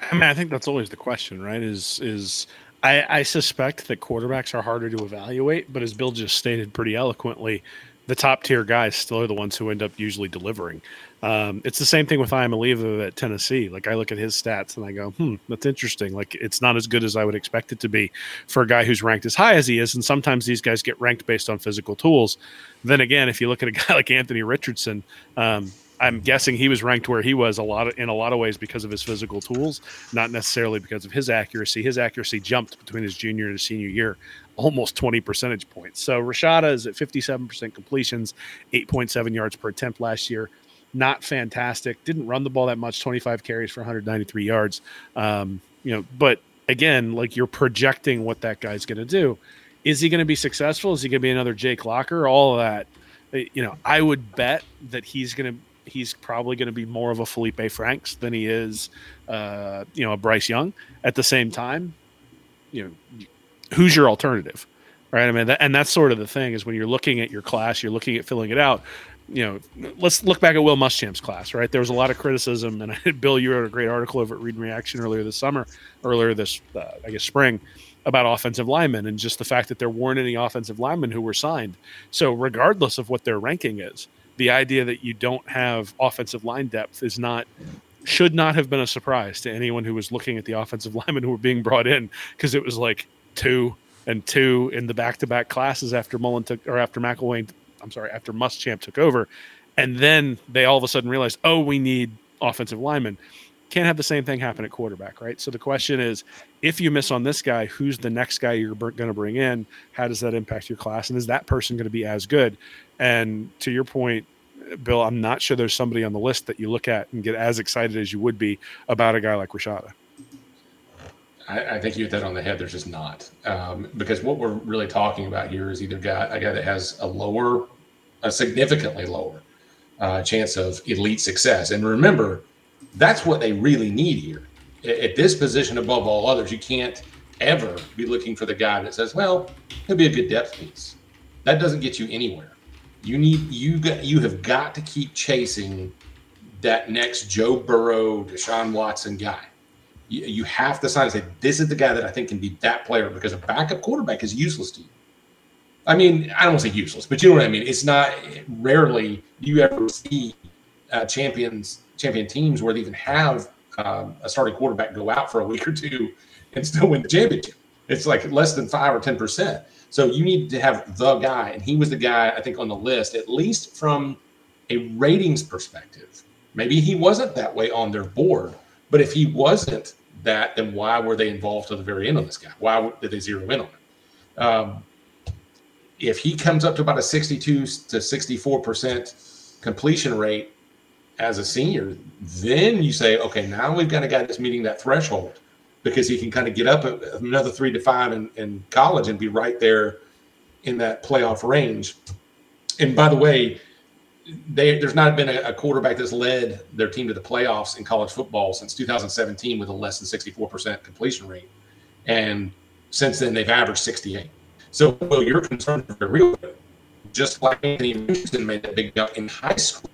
I mean, I think that's always the question, right? Is is I, I suspect that quarterbacks are harder to evaluate, but as Bill just stated pretty eloquently, the top tier guys still are the ones who end up usually delivering. Um, it's the same thing with I Iamaleava at Tennessee. Like I look at his stats and I go, hmm, that's interesting. Like it's not as good as I would expect it to be for a guy who's ranked as high as he is. And sometimes these guys get ranked based on physical tools. Then again, if you look at a guy like Anthony Richardson, um, I'm guessing he was ranked where he was a lot of, in a lot of ways because of his physical tools, not necessarily because of his accuracy. His accuracy jumped between his junior and his senior year, almost 20 percentage points. So Rashada is at 57% completions, 8.7 yards per attempt last year. Not fantastic. Didn't run the ball that much. 25 carries for 193 yards. Um, you know, but again, like you're projecting what that guy's going to do. Is he going to be successful? Is he going to be another Jake Locker? All of that you know, I would bet that he's going to he's probably going to be more of a Feleipe Franks than he is, uh, you know, a Bryce Young. At the same time, you know, who's your alternative, right? I mean, that, and that's sort of the thing is when you're looking at your class, you're looking at filling it out. You know, let's look back at Will Muschamp's class, right? There was a lot of criticism, and Bill, you wrote a great article over at Read and Reaction earlier this summer, earlier this, uh, I guess, spring, about offensive linemen and just the fact that there weren't any offensive linemen who were signed. So, regardless of what their ranking is, the idea that you don't have offensive line depth is not should not have been a surprise to anyone who was looking at the offensive linemen who were being brought in because it was like two and two in the back-to-back classes after Mullen took or after McElwain. I'm sorry, after Muschamp took over, and then they all of a sudden realized, oh, we need offensive linemen. Can't have the same thing happen at quarterback, right? So the question is, if you miss on this guy, who's the next guy you're going to bring in? How does that impact your class? And is that person going to be as good? And to your point, Bill, I'm not sure there's somebody on the list that you look at and get as excited as you would be about a guy like Rashada. I, I think you hit that on the head. There's just not um, because what we're really talking about here is either guy, a guy that has a lower, a significantly lower uh, chance of elite success. And remember, that's what they really need here. At this position above all others, you can't ever be looking for the guy that says, "Well, he'll be a good depth piece." That doesn't get you anywhere. You need you got you have got to keep chasing that next Joe Burrow, Deshaun Watson guy. You, you have to sign and say, this is the guy that I think can be that player because a backup quarterback is useless to you. I mean, I don't want to say useless, but you know what I mean. It's not rarely you ever see uh, champions champion teams where they even have um, a starting quarterback go out for a week or two and still win the championship. It's like less than five or ten percent. So you need to have the guy, and he was the guy I think on the list, at least from a ratings perspective. Maybe he wasn't that way on their board, but if he wasn't that, then why were they involved to the very end on this guy? Why did they zero in on him? Um, if he comes up to about a 62 to 64 percent completion rate as a senior, then you say, okay, now we've got a guy that's meeting that threshold because he can kind of get up another three to five in, in college and be right there in that playoff range. And by the way, they, there's not been a, a, quarterback that's led their team to the playoffs in college football since 2017 with a less than 64% completion rate. And since then, they've averaged 68. So, well, your concerns are real. Just like Anthony Richardson made that big jump in high school,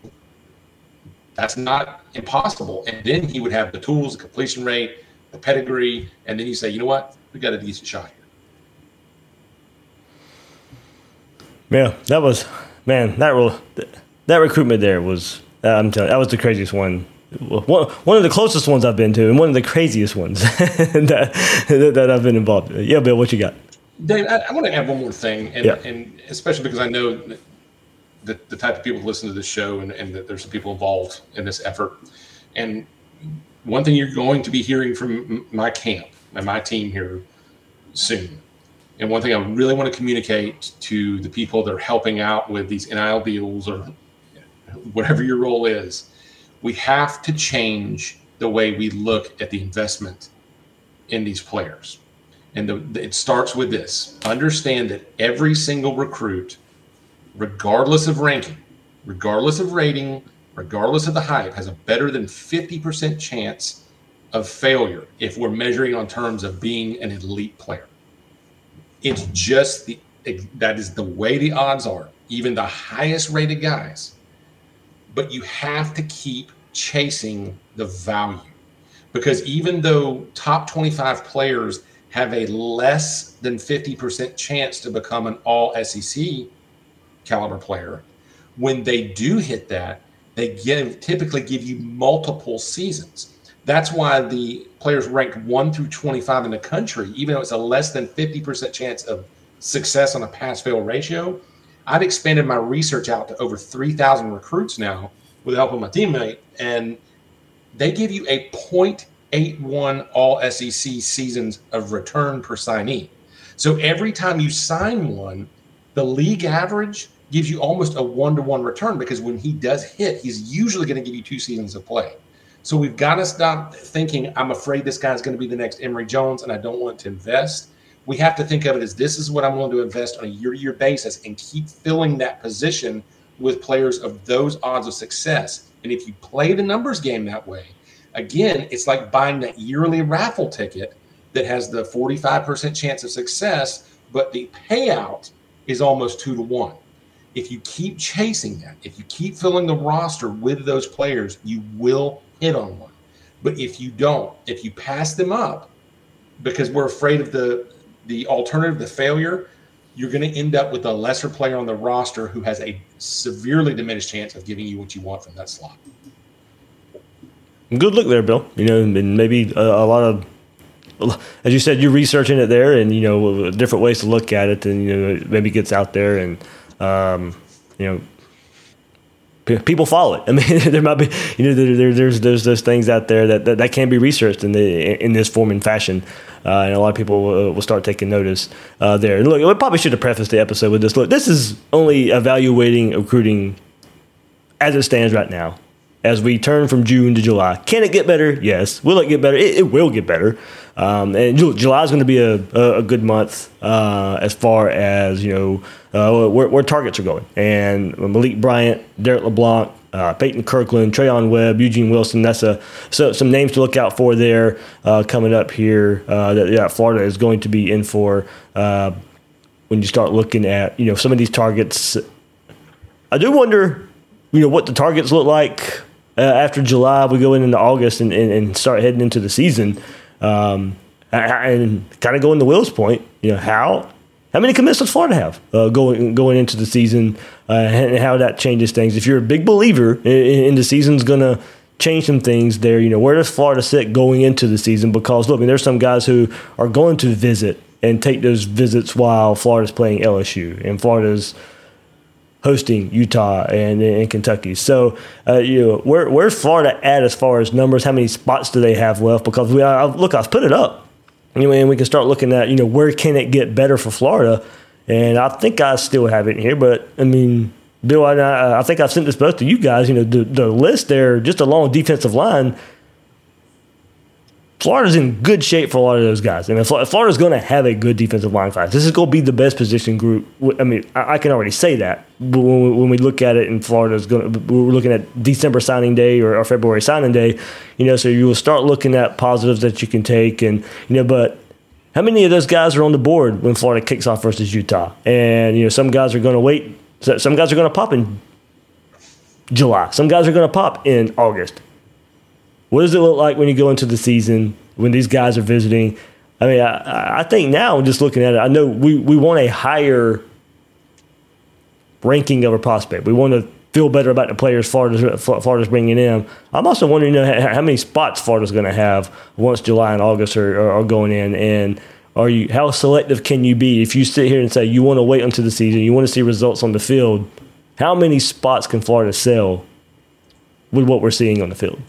That's not impossible. And then he would have the tools, the completion rate, the pedigree, and then you say, you know what, we got a decent shot here. Yeah, that was man. That real, that recruitment there was. Uh, I'm telling you, that was the craziest one. One, one of the closest ones I've been to, and one of the craziest ones that, that I've been involved. in. Yeah, Bill, what you got? Dave, I, I want to add one more thing, and, Yeah. and especially because I know the, the type of people who listen to this show, and, and that there's some people involved in this effort. And one thing you're going to be hearing from my camp and my team here soon, and one thing I really want to communicate to the people that are helping out with these NIL deals or whatever your role is, we have to change the way we look at the investment in these players. And the, it starts with this understand that every single recruit, regardless of ranking, regardless of rating, regardless of the hype, has a better than 50% chance of failure if we're measuring on terms of being an elite player. It's just the that is the way the odds are. Even the highest rated guys but you have to keep chasing the value because even though top 25 players have a less than 50% chance to become an all SEC caliber player, when they do hit that, they give typically give you multiple seasons. That's why the players ranked 1 through 25 in the country, even though it's a less than 50% chance of success on a pass fail ratio, I've expanded my research out to over 3,000 recruits now with the help of my teammate, and they give you a 0.81 all SEC seasons of return per signee. So every time you sign one, the league average gives you almost a one to one return because when he does hit, he's usually going to give you two seasons of play. So we've got to stop thinking, I'm afraid this guy's going to be the next Emory Jones and I don't want to invest. We have to think of it as this is what I'm willing to invest on a year to year basis and keep filling that position with players of those odds of success. And if you play the numbers game that way, again, it's like buying that yearly raffle ticket that has the 45% chance of success, but the payout is almost two to one. If you keep chasing that, if you keep filling the roster with those players, you will hit on one. But if you don't, if you pass them up because we're afraid of the the alternative, the failure, you're going to end up with a lesser player on the roster who has a severely diminished chance of giving you what you want from that slot. Good look there, Bill. You know, and maybe a, a lot of, as you said, you're researching it there, and you know, different ways to look at it, and you know, maybe gets out there, and um, you know, p- people follow it. I mean, there might be, you know, there, there, there's there's those things out there that, that, that can be researched in the in this form and fashion, uh, and a lot of people will, will start taking notice uh, there. And look, we probably should have prefaced the episode with this. Look, this is only evaluating recruiting as it stands right now. As we turn from June to July, can it get better? Yes. Will it get better? It, it will get better. Um, and July is going to be a, a, a good month uh, as far as you know uh, where, where targets are going. And Malik Bryant, Derek LeBlanc, uh, Peyton Kirkland, Trayon Webb, Eugene Wilson. That's a so some names to look out for there uh, coming up here. Uh, that yeah, Florida is going to be in for uh, when you start looking at you know some of these targets. I do wonder, you know, what the targets look like uh, after July. We go in into August and, and, and start heading into the season. Um, and kind of going to Will's point, you know, how how many commits does Florida have uh, going going into the season, uh, and how that changes things? If you're a big believer in, in the season's going to change some things there, you know, where does Florida sit going into the season? Because look, I mean, there's some guys who are going to visit and take those visits while Florida's playing LSU and Florida's hosting Utah and, and Kentucky. So, uh, you know, where, where's Florida at as far as numbers? How many spots do they have left? Because we I, look, I've put it up. Anyway, and we can start looking at you know where can it get better for Florida, and I think I still have it in here. But I mean, Bill, I, I think I've sent this both to you guys. You know, the, the list there just along defensive line. Florida's in good shape for a lot of those guys. I mean, Florida's going to have a good defensive line class. This is going to be the best position group. I mean, I can already say that. But when we, when we look at it, and Florida's going to, we're looking at December signing day or, or February signing day, you know, so you will start looking at positives that you can take. And, you know, but how many of those guys are on the board when Florida kicks off versus Utah? And, you know, some guys are going to wait. Some guys are going to pop in July. Some guys are going to pop in August. What does it look like when you go into the season when these guys are visiting? I mean, I, I think now, just looking at it, I know we, we want a higher ranking of a prospect. We want to feel better about the players Florida's, Florida's bringing in. I'm also wondering you know, how many spots Florida's going to have once July and August are, are, are going in. And are you how selective can you be if you sit here and say you want to wait until the season, you want to see results on the field? How many spots can Florida sell with what we're seeing on the field?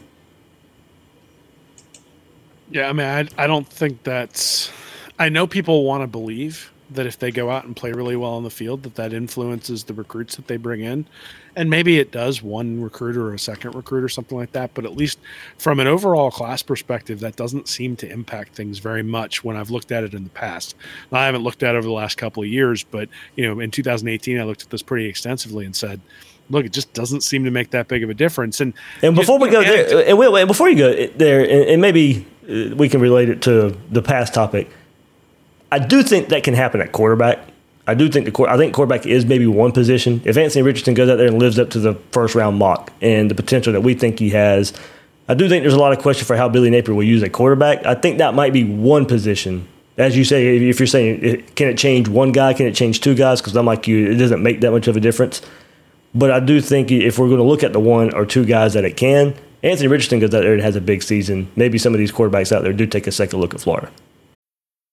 Yeah, I mean, I, I don't think that's. I know people want to believe that if they go out and play really well on the field, that that influences the recruits that they bring in, and maybe it does one recruiter or a second recruit or something like that. But at least from an overall class perspective, that doesn't seem to impact things very much when I've looked at it in the past. Now, I haven't looked at it over the last couple of years, but you know, in 2018, I looked at this pretty extensively and said look, it just doesn't seem to make that big of a difference. And and before we go there, and wait, before you go there, and, and, maybe uh, we can relate it to the past topic. I do think that can happen at quarterback. I do think the I think quarterback is maybe one position. If Anthony Richardson goes out there and lives up to the first round mock and the potential that we think he has, I do think there's a lot of question for how Billy Napier will use a quarterback. I think that might be one position. As you say, if you're saying, can it change one guy? Can it change two guys? Because I'm like you, it doesn't make that much of a difference. But I do think if we're going to look at the one or two guys that it can, Anthony Richardson goes out there and has a big season. Maybe some of these quarterbacks out there do take a second look at Florida.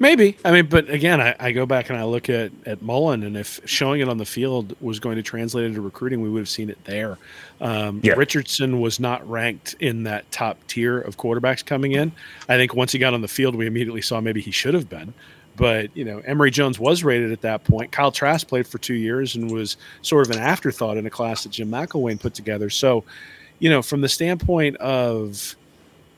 Maybe. I mean, but again, I, I, go back and I look at, at Mullen, and if showing it on the field was going to translate into recruiting, we would have seen it there. Um, yeah. Richardson was not ranked in that top tier of quarterbacks coming in. I think once he got on the field, we immediately saw maybe he should have been. But, you know, Emory Jones was rated at that point. Kyle Trask played for two years and was sort of an afterthought in a class that Jim McElwain put together. So, you know, from the standpoint of –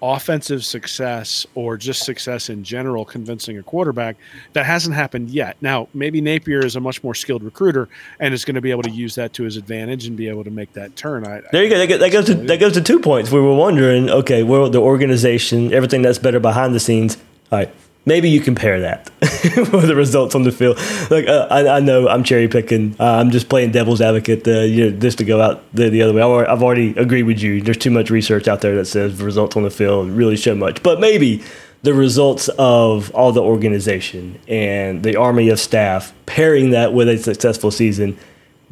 offensive success or just success in general convincing a quarterback that hasn't happened yet. Now maybe napier is a much more skilled recruiter and is going to be able to use that to his advantage and be able to make that turn. I, there you go that, goes to that goes to two points. We were wondering okay well the organization everything that's better behind the scenes. All right maybe you compare that with the results on the field. Like uh, I, I, know I'm cherry picking. Uh, I'm just playing devil's advocate. Uh, you know, just to go out the, the other way. I've already agreed with you. There's too much research out there that says results on the field really show much. But maybe the results of all the organization and the army of staff pairing that with a successful season.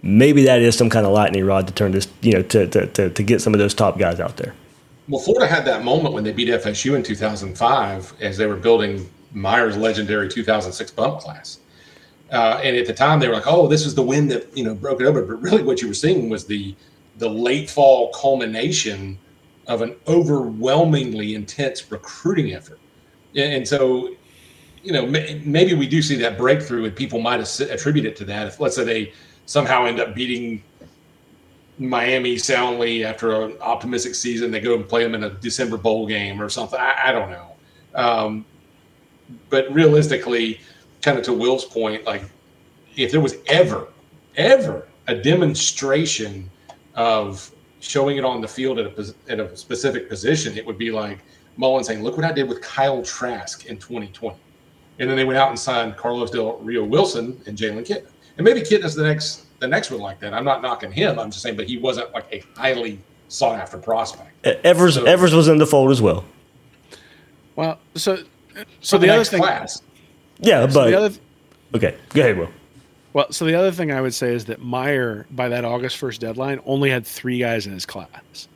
Maybe that is some kind of lightning rod to turn this, you know, to, to, to, to get some of those top guys out there. Well, Florida had that moment when they beat FSU in 2005 as they were building Meyer's legendary 2006 bump class. Uh, and at the time, they were like, "Oh, this is the wind that you know broke it over." But really, what you were seeing was the the late fall culmination of an overwhelmingly intense recruiting effort. And, so, you know, maybe we do see that breakthrough, and people might attribute it to that. If let's say they somehow end up beating Miami soundly after an optimistic season, they go and play them in a December bowl game or something. I, I don't know. Um, but realistically, kind of to Will's point, like if there was ever, ever a demonstration of showing it on the field at a, at a specific position, it would be like Mullen saying, "Look what I did with Kyle Trask in 2020," and then they went out and signed Carlos Del Rio-Wellington and Jalen Kitna, and maybe Kitna's the next the next one like that. I'm not knocking him. I'm just saying, but he wasn't like a highly sought after prospect. Evers so, Evers was in the fold as well. Well, so so the, the other thing, class. Yeah, so but other, okay, go ahead, Will. Well, so the other thing I would say is that Meyer, by that August first deadline, only had three guys in his class,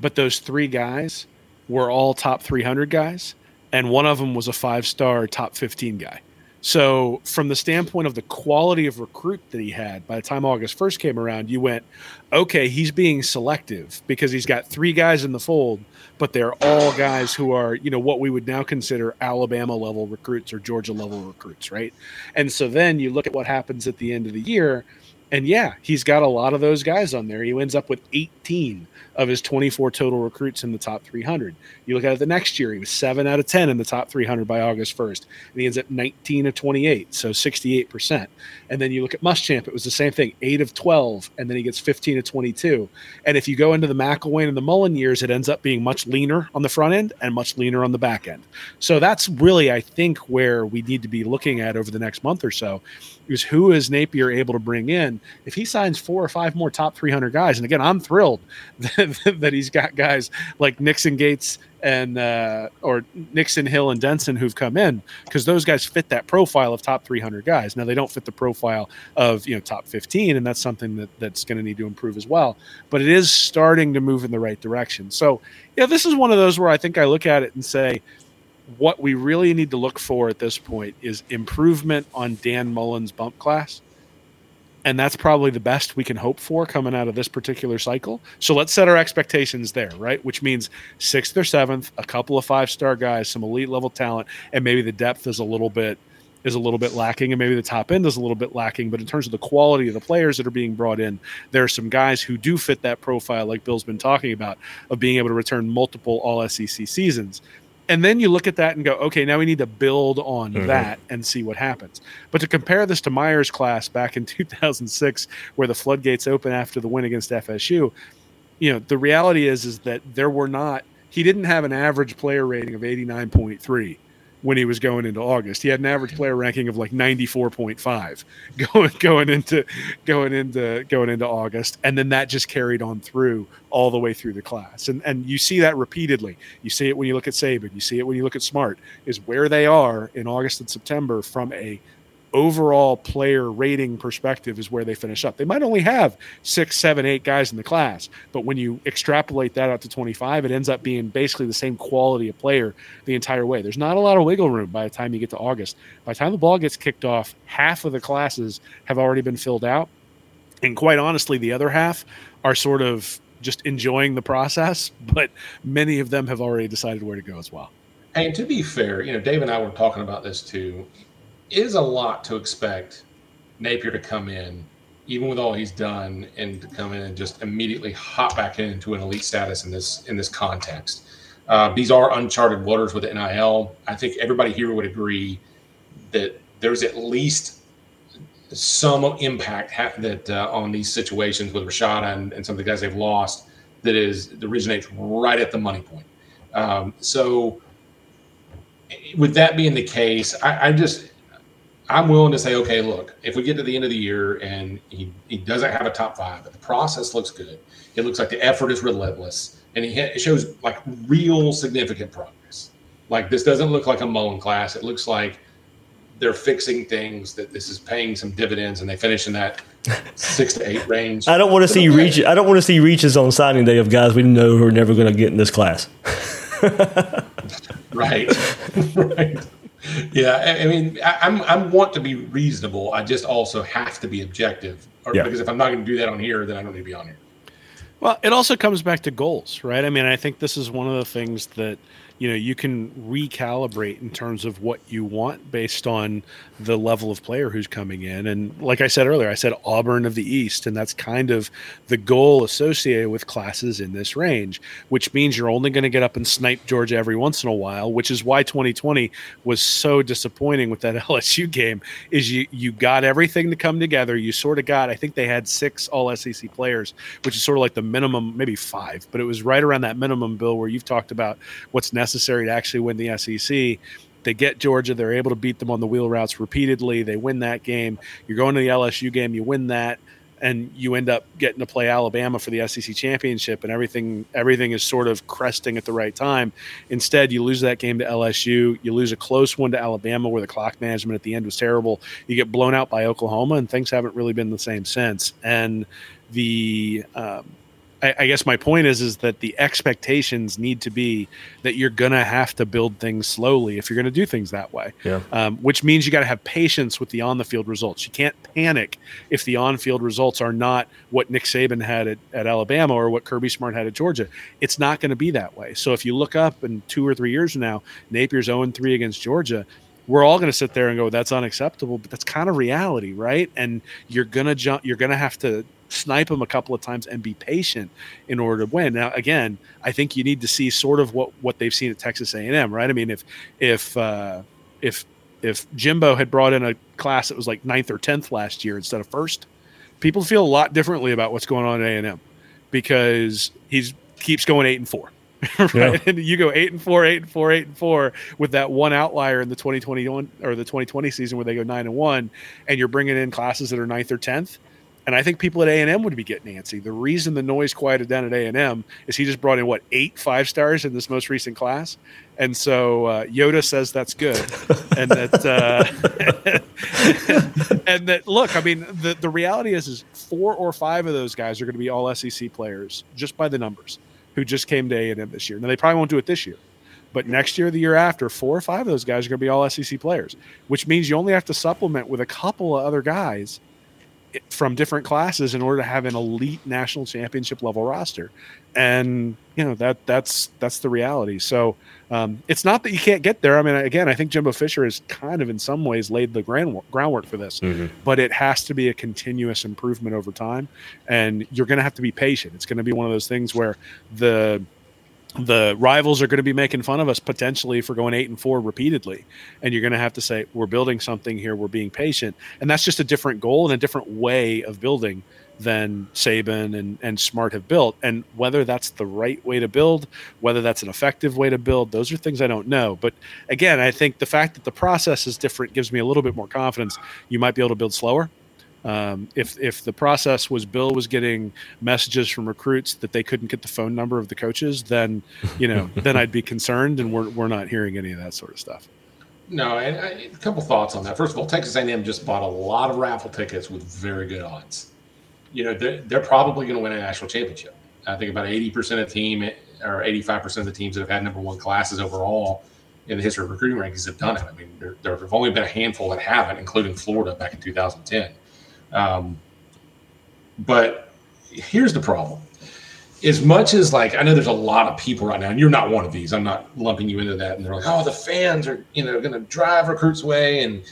but those three guys were all top 300 guys, and one of them was a five star top 15 guy. So, from the standpoint of the quality of recruit that he had, by the time August 1st came around, you went, okay, he's being selective because he's got three guys in the fold, but they're all guys who are, you know, what we would now consider Alabama level recruits or Georgia level recruits, right? And so then you look at what happens at the end of the year, And yeah, he's got a lot of those guys on there. He ends up with 18 of his 24 total recruits in the top 300. You look at it the next year, he was 7 out of 10 in the top 300 by August 1st. And he ends up 19 of 28, so 68%. And then you look at Muschamp, it was the same thing 8 of 12, and then he gets 15 of 22. And if you go into the McElwain and the Mullen years, it ends up being much leaner on the front end and much leaner on the back end. So that's really, I think, where we need to be looking at over the next month or so is who is Napier able to bring in? If he signs four or five more top 300 guys, and again, I'm thrilled that, that he's got guys like Nixon Gates and uh, or Nixon Hill and Denson who've come in because those guys fit that profile of top 300 guys. Now they don't fit the profile of you know top 15, and that's something that that's going to need to improve as well. But it is starting to move in the right direction. So yeah, this is one of those where I think I look at it and say what we really need to look for at this point is improvement on Dan Mullen's bump class. And that's probably the best we can hope for coming out of this particular cycle. So let's set our expectations there, right? Which means sixth or seventh, a couple of five star guys, some elite level talent, and maybe the depth is a little bit is a little bit lacking, and maybe the top end is a little bit lacking. But in terms of the quality of the players that are being brought in, there are some guys who do fit that profile, like Bill's been talking about, of being able to return multiple All SEC seasons and then you look at that and go, okay, now we need to build on mm-hmm. that and see what happens. But to compare this to Meyer's class back in 2006, where the floodgates open after the win against FSU, you know, the reality is is that there were not. He didn't have an average player rating of 89.3 when he was going into August. He had an average player ranking of like 94.5 going going into going into going into August and then that just carried on through all the way through the class. And and you see that repeatedly. You see it when you look at Saban, you see it when you look at Smart is where they are in August and September from a overall player rating perspective is where they finish up. They might only have six, seven, eight guys in the class, but when you extrapolate that out to 25, it ends up being basically the same quality of player the entire way. There's not a lot of wiggle room by the time you get to August. By the time the ball gets kicked off, half of the classes have already been filled out. And quite honestly, the other half are sort of just enjoying the process, but many of them have already decided where to go as well. And to be fair, you know, Dave and I were talking about this too is a lot to expect Napier to come in, even with all he's done, and to come in and just immediately hop back into an elite status in this in this context. Uh, these are uncharted waters with NIL. I think everybody here would agree that there's at least some impact ha- that uh, on these situations with Rashada and, and, some of the guys they've lost that is that originates right at the money point. Um, so, with that being the case, I, I just I'm willing to say, okay, look, if we get to the end of the year and he, he doesn't have a top five, but the process looks good, it looks like the effort is relentless, and he ha- it shows like real significant progress. Like this doesn't look like a Mullen class. It looks like they're fixing things that this is paying some dividends, and they finish in that six to eight range. I don't want to see okay. reach. I don't want to see reaches on signing day of guys we know who are never going to get in this class. right, right yeah, I, mean, I, am I want to be reasonable. I just also have to be objective, or, yeah. because if I'm not going to do that on here, then I don't need to be on here. Well, it also comes back to goals, right? I mean, I think this is one of the things that you know you can recalibrate in terms of what you want based on the level of player who's coming in. And like i said earlier i said auburn of the east and that's kind of the goal associated with classes in this range which means you're only going to get up and snipe georgia every once in a while which is why 2020 was so disappointing with that lsu game is you you got everything to come together. You sort of got i think they had six all sec players which is sort of like the minimum maybe five but it was right around that minimum bill where you've talked about what's necessary to actually win the sec they get Georgia. They're able to beat them on the wheel routes repeatedly. They win that game. You're going to the LSU game. You win that, and you end up getting to play Alabama for the SEC championship, and everything everything is sort of cresting at the right time. Instead, you lose that game to LSU. You lose a close one to Alabama, where the clock management at the end was terrible. You get blown out by Oklahoma, and things haven't really been the same since. And the um, I, I, guess my point is is that the expectations need to be that you're gonna have to build things slowly if you're gonna do things that way. Yeah. Um, which means you got to have patience with the on the field results. You can't panic if the on field results are not what Nick Saban had at, at Alabama or what Kirby Smart had at Georgia. It's not going to be that way. So if you look up in two or three years from now, Napier's 0 3 against Georgia we're all going to sit there and go, "That's unacceptable," but that's kind of reality, right? And you're gonna jump. You're gonna have to snipe them a couple of times and be patient in order to win. Now, again, I think you need to see sort of what what they've seen at Texas A&M, right? I mean, if if uh, if if Jimbo had brought in a class that was like ninth or tenth last year instead of first, people feel a lot differently about what's going on at A&M because he's keeps going eight and four. right? Yeah. And you go eight and four, eight and four, eight and four with that one outlier in the 2021 or the 2020 season where they go nine and one, and you're bringing in classes that are ninth or tenth and I think people at A and M would be getting antsy. The reason the noise quieted down at A and M is he just brought in what eight five stars in this most recent class, and so uh, Yoda says that's good, and that uh, and that look, I mean, the the reality is is four or five of those guys are going to be all SEC players just by the numbers who just came to A and M this year. Now they probably won't do it this year. But next year, the year after, four or five of those guys are going to be all SEC players, which means you only have to supplement with a couple of other guys from different classes in order to have an elite national championship level roster. And you know that that's that's the reality. So um, it's not that you can't get there. I mean again i think jimbo fisher has kind of in some ways laid the groundwork, groundwork for this mm-hmm. but it has to be a continuous improvement over time. And you're going to have to be patient. It's going to be one of those things where the the rivals are going to be making fun of us potentially for going eight and four repeatedly. And you're going to have to say, we're building something here, we're being patient. And that's just a different goal and a different way of building than Saban and, and Smart have built. And whether that's the right way to build, whether that's an effective way to build, those are things I don't know. But again, I think the fact that the process is different gives me a little bit more confidence. You might be able to build slower um, if if the process was Bill was getting messages from recruits that they couldn't get the phone number of the coaches, then you know then I'd be concerned, and we're we're not hearing any of that sort of stuff. No, and I, a couple thoughts on that. First of all, Texas A&M just bought a lot of raffle tickets with very good odds. You know, they're, they're probably going to win a national championship. I think about 80% of the team or 85% of the teams that have had number one classes overall in the history of recruiting rankings have done it. I mean, there, there have only been a handful that haven't, including Florida back in 2010. Um, but here's the problem. As much as like I know there's a lot of people right now, and you're not one of these. I'm not lumping you into that. And they're like, oh, the fans are you know going to drive recruits away, and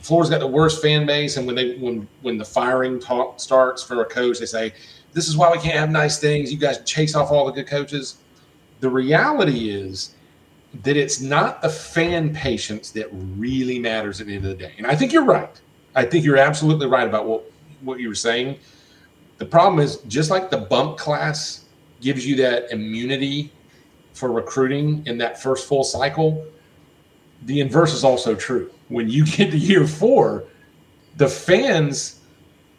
Florida's got the worst fan base. And when they when when the firing talk starts for a coach, they say this is why we can't have nice things. You guys chase off all the good coaches. The reality is that it's not the fan patience that really matters at the end of the day. And I think you're right. I think you're absolutely right about what what you were saying. The problem is just like the bump class gives you that immunity for recruiting in that first full cycle, the inverse is also true. When you get to year four, the fans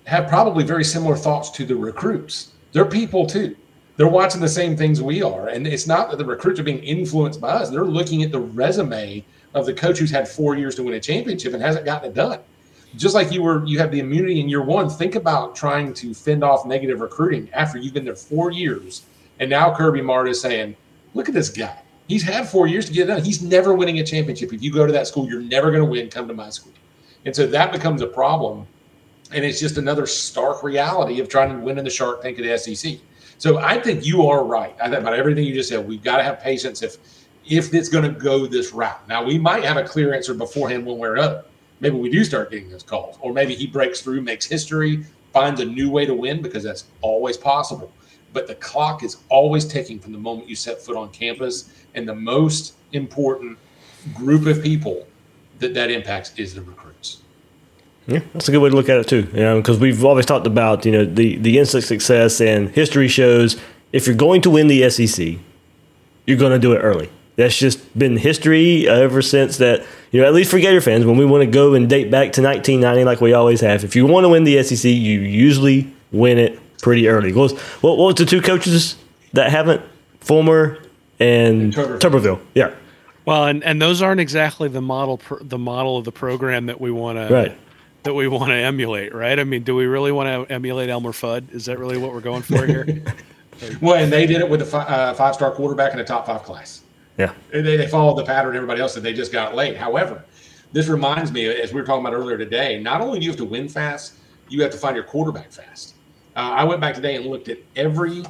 have probably very similar thoughts to the recruits. They're people too. They're watching the same things we are. And it's not that the recruits are being influenced by us. They're looking at the resume of the coach who's had four years to win a championship and hasn't gotten it done just like you were you have the immunity in year one think about trying to fend off negative recruiting after you've been there four years. And now kirby Smart is saying look at this guy. He's had four years to get it done. He's never winning a championship. If you go to that school you're never going to win come to my school. And so that becomes a problem. And it's just another stark reality of trying to win in the shark tank of the sec so i think you are right. I think about everything you just said. We've got to have patience if if it's going to go this route. Now we might have a clear answer beforehand one way or another maybe we do start getting those calls, or maybe he breaks through, makes history, finds a new way to win because that's always possible. But the clock is always ticking from the moment you set foot on campus, and the most important group of people that that impacts is the recruits. Yeah, that's a good way to look at it too. You know, because we've always talked about you know the the instant success, and history shows if you're going to win the SEC, you're going to do it early. That's just been history ever since that, you know, at least for Gator fans, when we want to go and date back to 1990 like we always have, if you want to win the SEC, you usually win it pretty early. What was, what, was the two coaches that haven't? Fulmer and Tuberville. Tuberville. Yeah. Well, and, and those aren't exactly the model the model of the program that we want to right. that we want to emulate, right? I mean, do we really want to emulate Elmer Fudd? Is that really what we're going for here? well, and they did it with a fi- uh, five star quarterback in a top five class. Yeah. They, they followed the pattern everybody else that they just got late. However, this reminds me, as we were talking about earlier today, not only do you have to win fast, you have to find your quarterback fast. Uh, I went back today and looked at every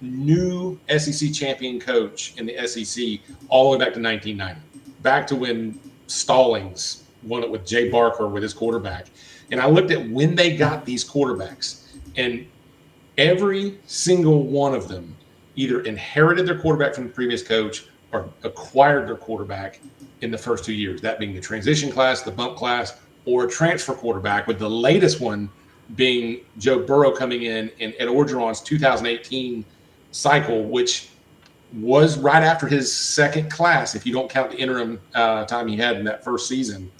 new SEC champion coach in the SEC all the way back to 1990, back to when Stallings won it with Jay Barker with his quarterback. And I looked at when they got these quarterbacks, and every single one of them either inherited their quarterback from the previous coach or acquired their quarterback in the first two years, that being the transition class, the bump class, or a transfer quarterback, with the latest one being Joe Burrow coming in in Ed Orgeron's 2018 cycle, which was right after his second class, if you don't count the interim uh, time he had in that first season.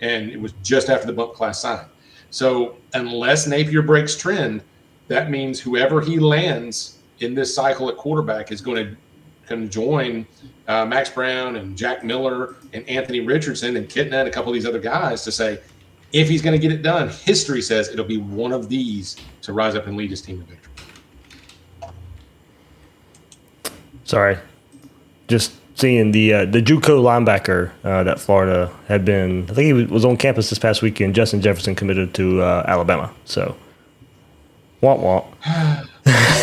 And it was just after the bump class signed. So unless Napier breaks trend, that means whoever he lands in this cycle at quarterback is going to can join uh, Max Brown and Jack Miller and Anthony Richardson and Kitna and a couple of these other guys to say, if he's going to get it done, history says it'll be one of these to rise up and lead his team to victory. Sorry, just seeing the uh, the JUCO linebacker uh, that Florida had been. I think he was on campus this past weekend. Justin Jefferson committed to uh, Alabama. So, womp womp.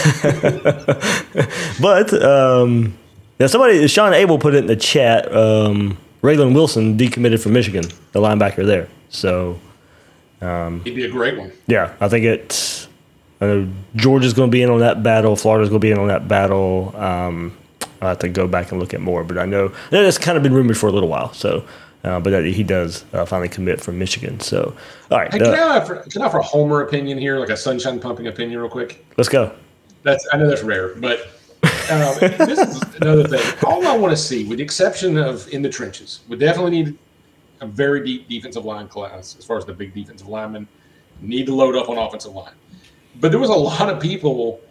but um, yeah, somebody Sean Abel put it in the chat. Um, Raylen Wilson decommitted from Michigan, the linebacker there. So um, he'd be a great one. Yeah, I think it's. I know Georgia's going to be in on that battle. Florida's going to be in on that battle. Um, I have to go back and look at more, but I know that's kind of been rumored for a little while. So, uh, but he does uh, finally commit from Michigan. So, all right. Hey, can, I offer, can I offer a homer opinion here, like a sunshine pumping opinion, real quick? Let's go. That's I know that's rare, but um, this is another thing. All I want to see, with the exception of in the trenches, we definitely need a very deep defensive line class as far as the big defensive linemen need to load up on offensive line. But there was a lot of people,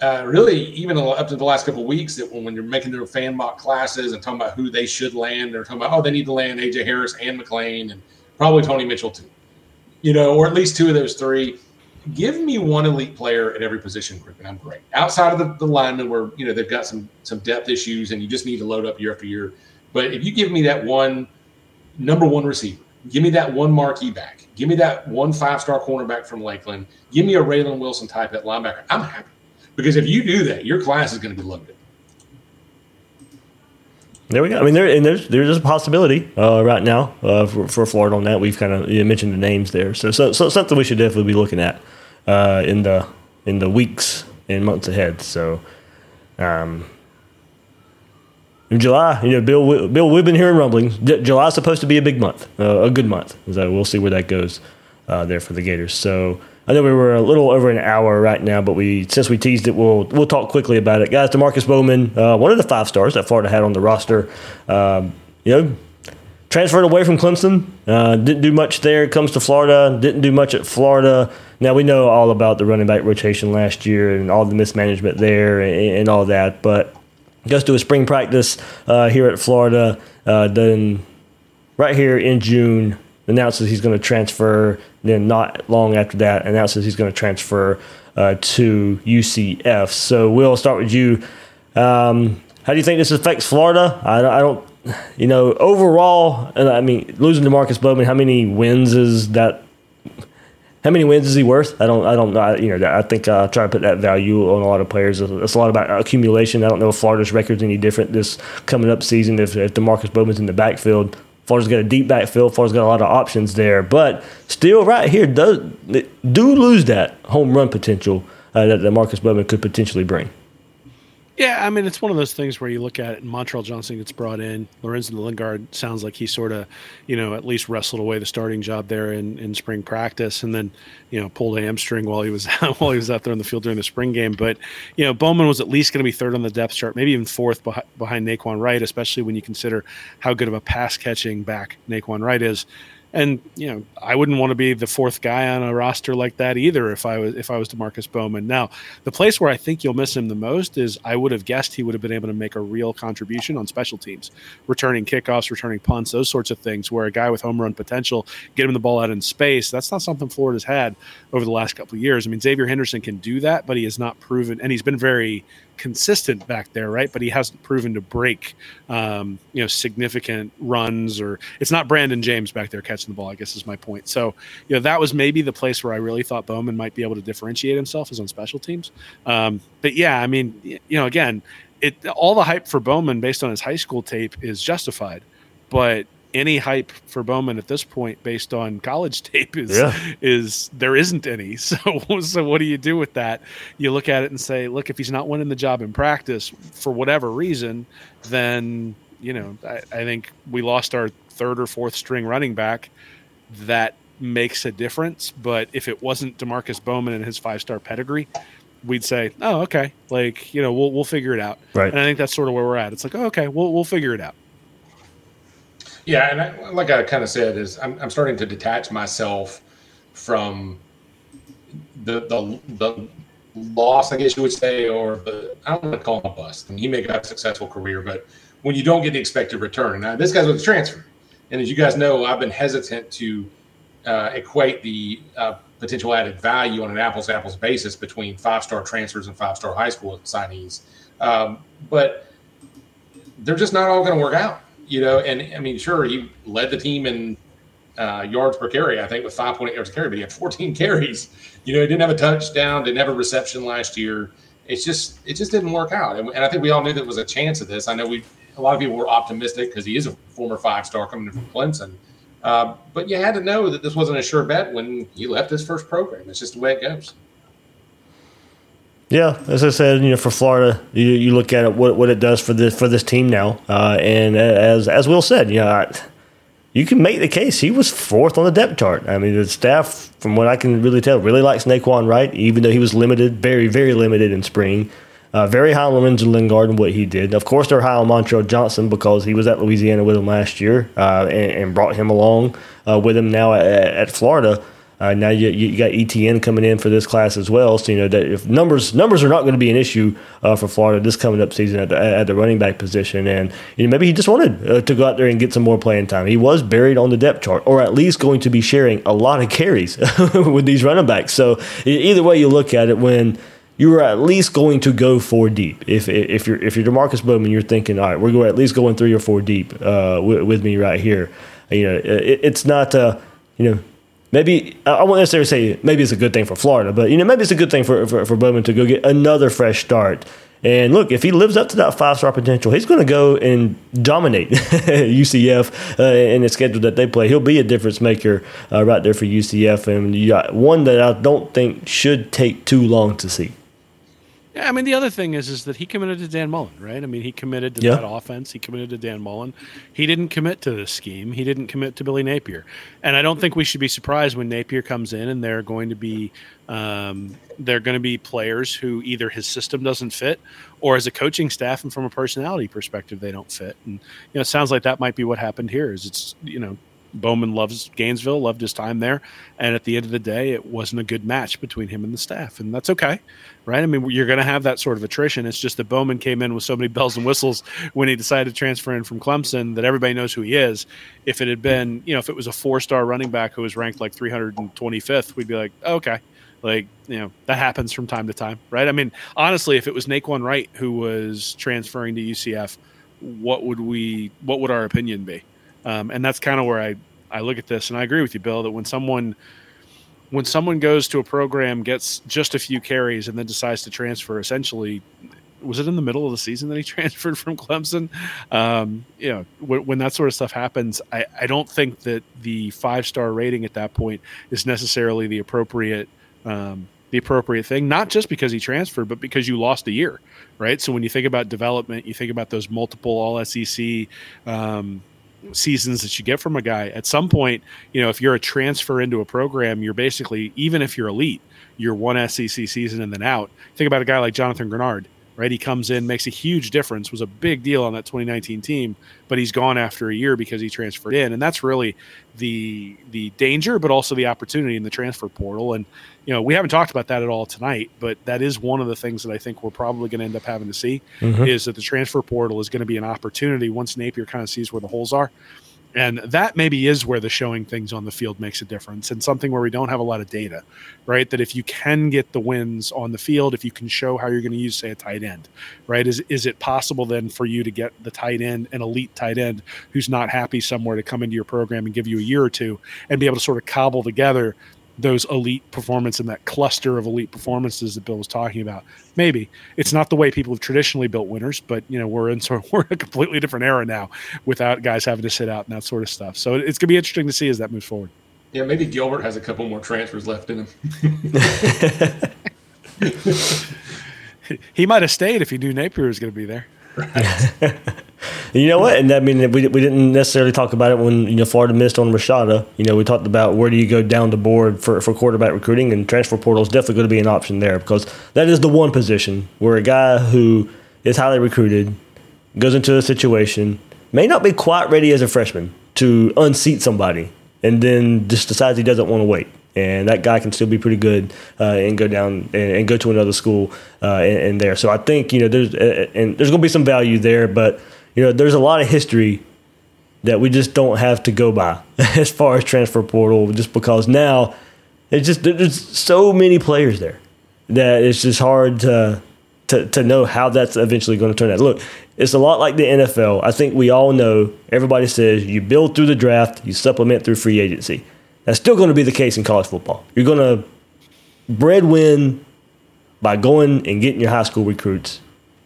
uh, really, even up to the last couple weeks, that when, when you're making their fan mock classes and talking about who they should land, they're talking about, oh, they need to land AJ Harris and McClain and probably Tony Mitchell too. You know, or at least two of those three. Give me one elite player at every position group, and I'm great. Outside of the, the linemen, where you know they've got some some depth issues, and you just need to load up year after year. But if you give me that one number one receiver. Give me that one marquee back. Give me that one five star cornerback from Lakeland. Give me a Raylen Wilson type at linebacker. I'm happy because if you do that, your class is going to be loaded. There we go. I mean, there and there's there's a possibility uh, right now uh, for, for, Florida on that. We've kind of mentioned the names there, so, so so something we should definitely be looking at uh, in the in the weeks and months ahead. So, um, in July, you know, Bill, Bill, we've been hearing rumblings. July is supposed to be a big month, uh, a good month. So we'll see where that goes uh, there for the Gators. So I know we were a little over an hour right now, but we since we teased it, we'll we'll talk quickly about it, guys. Demarkcus Bowman, uh, one of the five stars that Florida had on the roster, um, you know, transferred away from Clemson. Uh, didn't do much there. Comes to Florida, didn't do much at Florida. Now we know all about the running back rotation last year and all the mismanagement there and, and all that, but goes to a spring practice uh, here at Florida. Uh, then, right here in June, announces he's going to transfer. Then, not long after that, announces he's going to transfer uh, to UCF. So, we'll start with you. Um, how do you think this affects Florida? I, I don't, you know, overall, I mean, losing Demarkcus Bowman, how many wins is that how many wins is he worth? I don't. I don't know. You know, I think I uh, try to put that value on a lot of players. It's a lot about accumulation. I don't know if Florida's record's any different this coming up season. If if Demarkcus Bowman's in the backfield, Florida's got a deep backfield. Florida's got a lot of options there, but still, right here, does do lose that home run potential uh, that Marcus Bowman could potentially bring. Yeah, I mean, it's one of those things where you look at it, and Montrell Johnson gets brought in. Lorenzo Lingard sounds like he sort of, you know, at least wrestled away the starting job there in, in spring practice, and then, you know, pulled a hamstring while he was while he was out there in the field during the spring game. But, you know, Bowman was at least going to be third on the depth chart, maybe even fourth behind, behind Nay'Quan Wright, especially when you consider how good of a pass catching back Nay'Quan Wright is and you know I wouldn't want to be the fourth guy on a roster like that either if I was if I was Demarkcus Bowman. Now, the place where I think you'll miss him the most is I would have guessed he would have been able to make a real contribution on special teams, returning kickoffs, returning punts, those sorts of things. Where a guy with home run potential, get him the ball out in space, that's not something Florida's had over the last couple of years. I mean, Xavier Henderson can do that, but he has not proven, and he's been very consistent back there, right? But he hasn't proven to break, um, you know, significant runs or it's not Brandon James back there catching the ball. I guess is my point. So, you know, that was maybe the place where I really thought Bowman might be able to differentiate himself is on special teams. Um, but yeah, I mean, you know, again, it all the hype for Bowman based on his high school tape is justified, but any hype for Bowman at this point based on college tape is Yeah. is there isn't any. So so what do you do with that? You look at it and say, look, if he's not winning the job in practice for whatever reason, then you know I, I think we lost our third or fourth string running back. That makes a difference. But if it wasn't Demarkcus Bowman and his five star pedigree, we'd say, oh okay, like you know we'll we'll figure it out. Right. And I think that's sort of where we're at. It's like, oh, okay, we'll we'll figure it out. Yeah, and I, like I kind of said, is I'm, I'm starting to detach myself from the the the loss, I guess you would say, or the I don't want to call him a bust. I mean, he may have a successful career, but when you don't get the expected return, now this guy's with a transfer, and as you guys know, I've been hesitant to uh, equate the uh, potential added value on an apples to apples basis between five star transfers and five star high school signees, um, but they're just not all going to work out you know, and I mean, sure, he led the team in uh, yards per carry, I think, with 5.8 yards per carry, but he had 14 carries. You know, he didn't have a touchdown, didn't have a reception last year. It's just, it just didn't work out. And, and I think we all knew there was a chance of this. I know we, a lot of people were optimistic because he is a former five star coming from Clemson. Uh, but you had to know that this wasn't a sure bet when he left his first program. It's just the way it goes. Yeah, as I said, you know, for Florida, you, you look at it what what it does for this for this team now, uh, and as as Will said, you know, you can make the case he was fourth on the depth chart. I mean, the staff, from what I can really tell, really likes Nay'Quan Wright, even though he was limited, very very limited in spring. Uh, very high on Lorenzo Lingard and what he did. Of course, they're high on Montrell Johnson because he was at Louisiana with him last year uh, and, and brought him along uh, with him now at, at Florida. Uh, now you, you got ETN coming in for this class as well, so you know that if numbers numbers are not going to be an issue uh, for Florida this coming up season at the, at the running back position, and you know maybe he just wanted uh, to go out there and get some more playing time. He was buried on the depth chart, or at least going to be sharing a lot of carries with these running backs. So either way you look at it, when you are at least going to go four deep. If if you're if you're Demarkcus Bowman, you're thinking, all right, we're going at least going three or four deep uh, with, with me right here. You know, it, it's not uh, you know maybe I won't necessarily say maybe it's a good thing for Florida, but you know maybe it's a good thing for for, for Bowman to go get another fresh start. And look, if he lives up to that five star potential, he's going to go and dominate UCF uh, in the schedule that they play. He'll be a difference maker uh, right there for UCF, and one that I don't think should take too long to see. Yeah, I mean the other thing is is that he committed to Dan Mullen, right? I mean he committed to Yeah. that offense. He committed to Dan Mullen. He didn't commit to the scheme. He didn't commit to Billy Napier. And I don't think we should be surprised when Napier comes in and they're going to be um, they're going to be players who either his system doesn't fit or as a coaching staff and from a personality perspective they don't fit. And you know it sounds like that might be what happened here. Is it's you know Bowman loves Gainesville, loved his time there, and at the end of the day, it wasn't a good match between him and the staff, and that's okay, right? I mean, you're going to have that sort of attrition. It's just that Bowman came in with so many bells and whistles when he decided to transfer in from Clemson that everybody knows who he is. If it had been, you know, if it was a four-star running back who was ranked like 325th, we'd be like, oh, okay, like you know that happens from time to time, right? I mean, honestly, if it was Nay'Quan Wright who was transferring to UCF, what would we? What would our opinion be? Um, and that's kind of where I, I look at this and I agree with you, Bill, that when someone when someone goes to a program, gets just a few carries, and then decides to transfer, essentially, was it in the middle of the season that he transferred from Clemson? Um, you know, when, that sort of stuff happens, I, I don't think that the five star rating at that point is necessarily the appropriate um, the appropriate thing. Not just because he transferred, but because you lost a year, right? So when you think about development, you think about those multiple All SEC. Um, seasons that you get from a guy at some point you know if you're a transfer into a program you're basically even if you're elite you're one sec season and then out. Think about a guy like jonathan greenard right? He comes in makes a huge difference was a big deal on that 2019 team but he's gone after a year because he transferred in. And that's really the the danger but also the opportunity in the transfer portal. And you know we haven't talked about that at all tonight but that is one of the things that i think we're probably going to end up having to see Mhm. is that the transfer portal is going to be an opportunity once napier kind of sees where the holes are and that maybe is where the showing things on the field makes a difference and something where we don't have a lot of data, right? That if you can get the wins on the field, if you can show how you're going to use, say, a tight end, right? Is, is it possible then for you to get the tight end, an elite tight end who's not happy somewhere to come into your program and give you a year or two and be able to sort of cobble together those elite performance and that cluster of elite performances that Bill was talking about. Maybe it's not the way people have traditionally built winners, but you know we're in sort of, we're in a completely different era now without guys having to sit out and that sort of stuff. So it's going to be interesting to see as that moves forward. Yeah, maybe Gilbert has a couple more transfers left in him. he might have stayed if he knew Napier was going to be there. You know what? And I mean, we, we didn't necessarily talk about it when you know Florida missed on Rashada. You know, we talked about where do you go down the board for, for quarterback recruiting, and transfer portal is definitely going to be an option there because that is the one position where a guy who is highly recruited goes into a situation may not be quite ready as a freshman to unseat somebody, and then just decides he doesn't want to wait and that guy can still be pretty good uh, and go down and, and, go to another school uh, and, and, there. So I think you know there's uh, and there's going to be some value there, but you know there's a lot of history that we just don't have to go by as far as transfer portal, just because now it's just there's so many players there that it's just hard to. To, to know how that's eventually going to turn out. Look, it's a lot like the NFL. I think we all know, everybody says you build through the draft, you supplement through free agency that's still going to be the case in college football. You're going to bread win by going and getting your high school recruits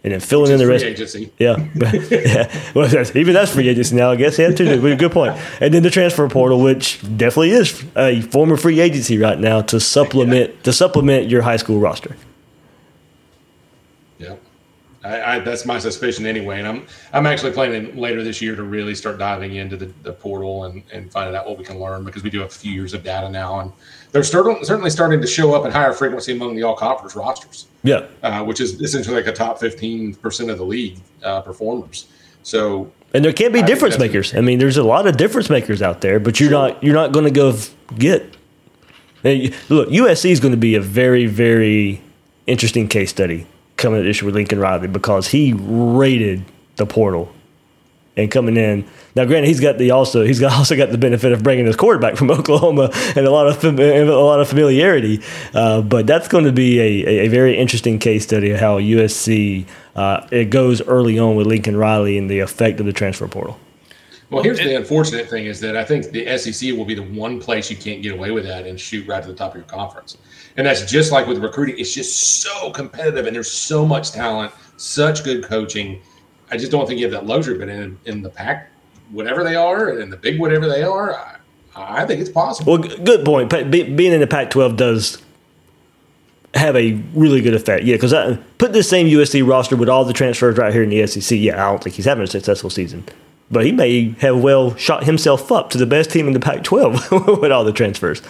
and then filling in the rest. Agency. Yeah, yeah. Well, that's, even that's free agency now. I guess yeah, too. Good point. And then the transfer portal, which definitely is a former free agency right now to supplement yeah. to supplement your high school roster. I, I, that's my suspicion anyway. And I'm I'm actually planning later this year to really start diving into the, the portal and, and finding out what we can learn because we do have a few years of data now, and they're start, certainly starting to show up at higher frequency among the all conference rosters. Yeah, uh, which is essentially like a top fifteen percent of the league uh, performers. So and there can be I difference makers. I mean, there's a lot of difference makers out there, but you're sure. not you're not going to go get. Look, USC is going to be a very very interesting case study coming at issue with Lincoln Riley because he raided the portal and coming in. Now, granted, he's got the also he's got also got the benefit of bringing his quarterback from Oklahoma and a lot of a lot of familiarity. Uh, but that's going to be a, a, very interesting case study of how USC uh, it goes early on with Lincoln Riley and the effect of the transfer portal. Well, here's the unfortunate thing is that I think the SEC will be the one place you can't get away with that and shoot right to the top of your conference. And that's just like with recruiting. It's just so competitive and there's so much talent, such good coaching. I just don't think you have that luxury. But in, in the pack, whatever they are, and in the big whatever they are, I, I think it's possible. Well, good point. Being in the Pac 12 does have a really good effect. Yeah, because put this same USC roster with all the transfers right here in the SEC. Yeah, I don't think he's having a successful season but he may have well shot himself up to the best team in the Pac-12 with all the transfers.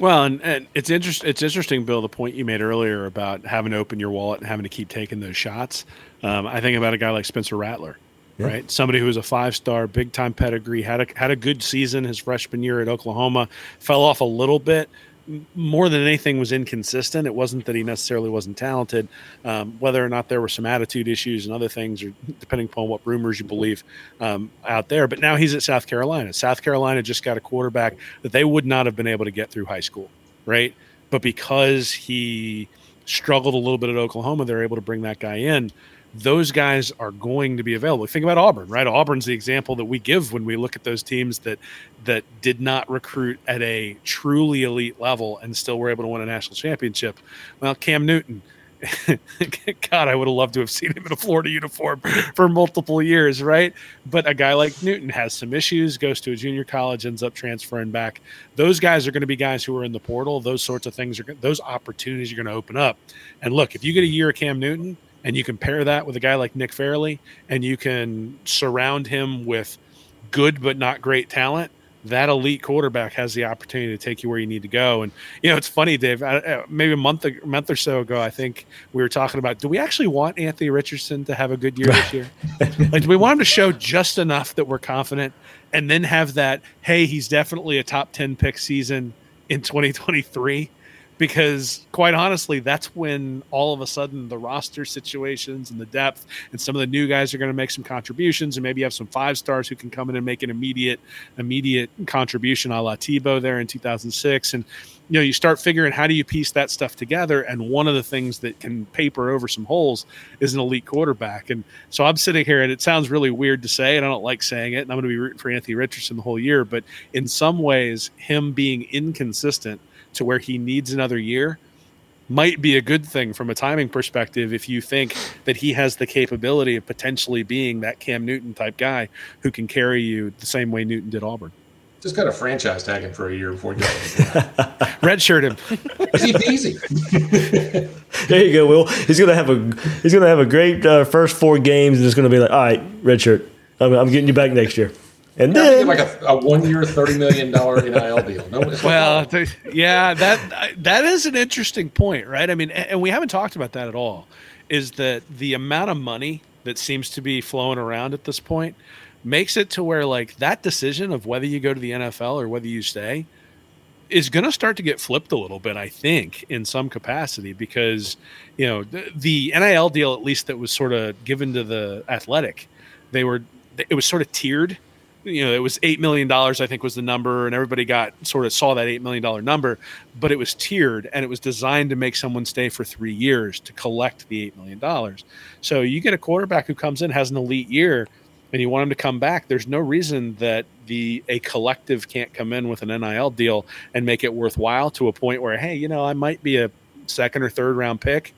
Well, and, and it's interesting. It's interesting, Bill. The point you made earlier about having to open your wallet and having to keep taking those shots. Um, I think about a guy like Spencer Rattler, yeah. right? Somebody who was a five-star, big-time pedigree, had a had a good season his freshman year at Oklahoma. Fell off a little bit, more than anything was inconsistent. It wasn't that he necessarily wasn't talented, um, whether or not there were some attitude issues and other things, or depending upon what rumors you believe um, out there. But now he's at South Carolina. South Carolina just got a quarterback that they would not have been able to get through high school, right? But because he struggled a little bit at Oklahoma, they're able to bring that guy in those guys are going to be available. Think about Auburn, right? Auburn's the example that we give when we look at those teams that that did not recruit at a truly elite level and still were able to win a national championship. Well, Cam Newton. God, I would have loved to have seen him in a Florida uniform for multiple years, right? But a guy like Newton has some issues, goes to a junior college, ends up transferring back. Those guys are going to be guys who are in the portal. Those sorts of things are those opportunities are going to open up. And look, if you get a year of Cam Newton, and you can pair that with a guy like Nick Fairley, and you can surround him with good but not great talent, that elite quarterback has the opportunity to take you where you need to go. And you know, it's funny, Dave. Uh, maybe a month a month or so ago, I think we were talking about: do we actually want Anthony Richardson to have a good year this year? like, do we want him to show just enough that we're confident, and then have that? Hey, he's definitely a top ten pick season in 2023 because quite honestly, that's when all of a sudden the roster situations and the depth and some of the new guys are going to make some contributions, and maybe have some five stars who can come in and make an immediate immediate contribution, a la Tebow there in 2006, and you know you start figuring how do you piece that stuff together? And one of the things that can paper over some holes is an elite quarterback. And so i'm sitting here and it sounds really weird to say and i don't like saying it and i'm going to be rooting for anthony richardson the whole year but in some ways him being inconsistent to where he needs another year might be a good thing from a timing perspective if you think that he has the capability of potentially being that Cam Newton type guy who can carry you the same way Newton did Auburn. Just got a franchise tag him for a year before he got redshirt him. easy peasy. there you go, Will. He's gonna have a he's gonna have a great uh, first four games, and it's gonna be like, all right, redshirt. I'm, I'm getting you back next year. And Yeah, then like a, a one-year, thirty million dollar NIL deal. No, well, th- yeah, that that is an interesting point, right? I mean, and we haven't talked about that at all. Is that the amount of money that seems to be flowing around at this point makes it to where like that decision of whether you go to the NFL or whether you stay is going to start to get flipped a little bit, I think, in some capacity, because you know the, the NIL deal, at least that was sort of given to the athletic, they were it was sort of tiered you know, it was eight million dollars, I think, was the number, and everybody got sort of saw that eight million dollar number, but it was tiered and it was designed to make someone stay for three years to collect the eight million dollars. So you get a quarterback who comes in has an elite year, and you want him to come back. There's no reason that the a collective can't come in with an NIL deal and make it worthwhile to a point where, hey, you know, I might be a second or third round pick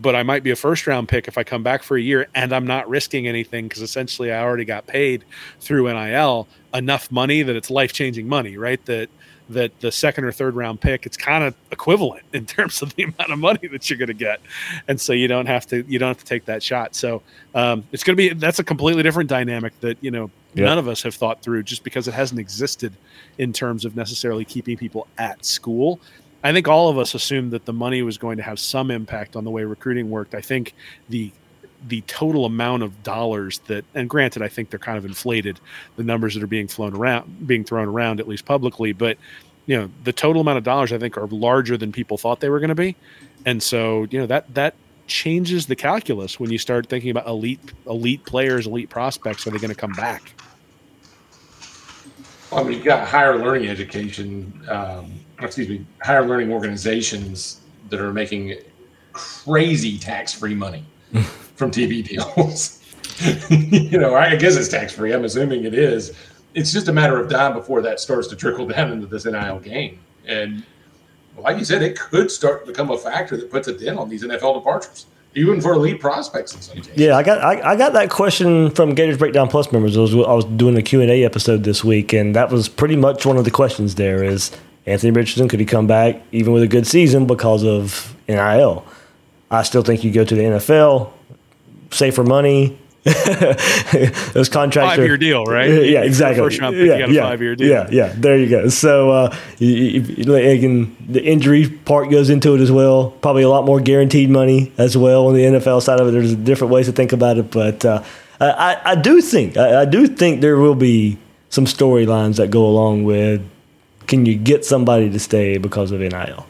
but I might be a first round pick if I come back for a year and I'm not risking anything because essentially I already got paid through NIL enough money that it's life changing money, right? That that the second or third round pick it's kind of equivalent in terms of the amount of money that you're going to get and so you don't have to you don't have to take that shot so um, it's going to be that's a completely different dynamic that you know Yeah. none of us have thought through just because it hasn't existed in terms of necessarily keeping people at school I think all of us assumed that the money was going to have some impact on the way recruiting worked. I think the the total amount of dollars that and granted I think they're kind of inflated the numbers that are being flown around being thrown around at least publicly, but you know, the total amount of dollars I think are larger than people thought they were going to be. And so, you know, that that changes the calculus when you start thinking about elite elite players, elite prospects, are they going to come back? I mean, you've got higher learning education, um, Uh, excuse me, higher learning organizations that are making crazy tax-free money from TV deals. you know, I guess it's tax-free. I'm assuming it is. It's just a matter of time before that starts to trickle down into this NIL game. And like you said, it could start to become a factor that puts a dent on these NFL departures, even for elite prospects in some cases. Yeah, I got I, I got that question from Gators Breakdown Plus members. I was, I was doing a Q and A episode this week, and that was pretty much one of the questions. There is Anthony Richardson could he come back even with a good season because of NIL? I still think you go to the NFL, safer money. Those contracts Five-year deal, right? Yeah, If you're a exactly. first-round pick, you yeah, got a yeah, five-year deal. Yeah, yeah. There you go. So uh, you, you, you- again, the injury part goes into it as well. Probably a lot more guaranteed money as well on the NFL side of it. There's different ways to think about it, but uh, I, I- I do think I, I do think there will be some storylines that go along with can you get somebody to stay because of NIL?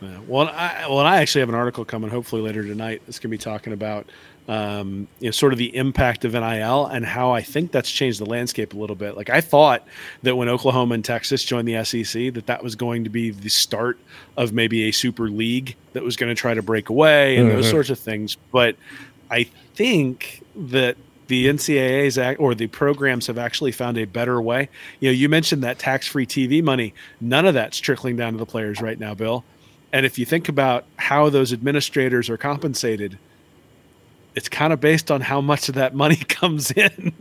Yeah. Well, I, well, I actually have an article coming hopefully later tonight that's going to be talking about um, you know sort of the impact of NIL and how I think that's changed the landscape a little bit. Like I thought that when Oklahoma and Texas joined the SEC, that that was going to be the start of maybe a super league that was going to try to break away and those Mhm. sorts of things. But I think that the NCAA's act or the programs have actually found a better way. You know, you mentioned that tax-free TV money. None of that's trickling down to the players right now, Bill. And if you think about how those administrators are compensated, it's kind of based on how much of that money comes in,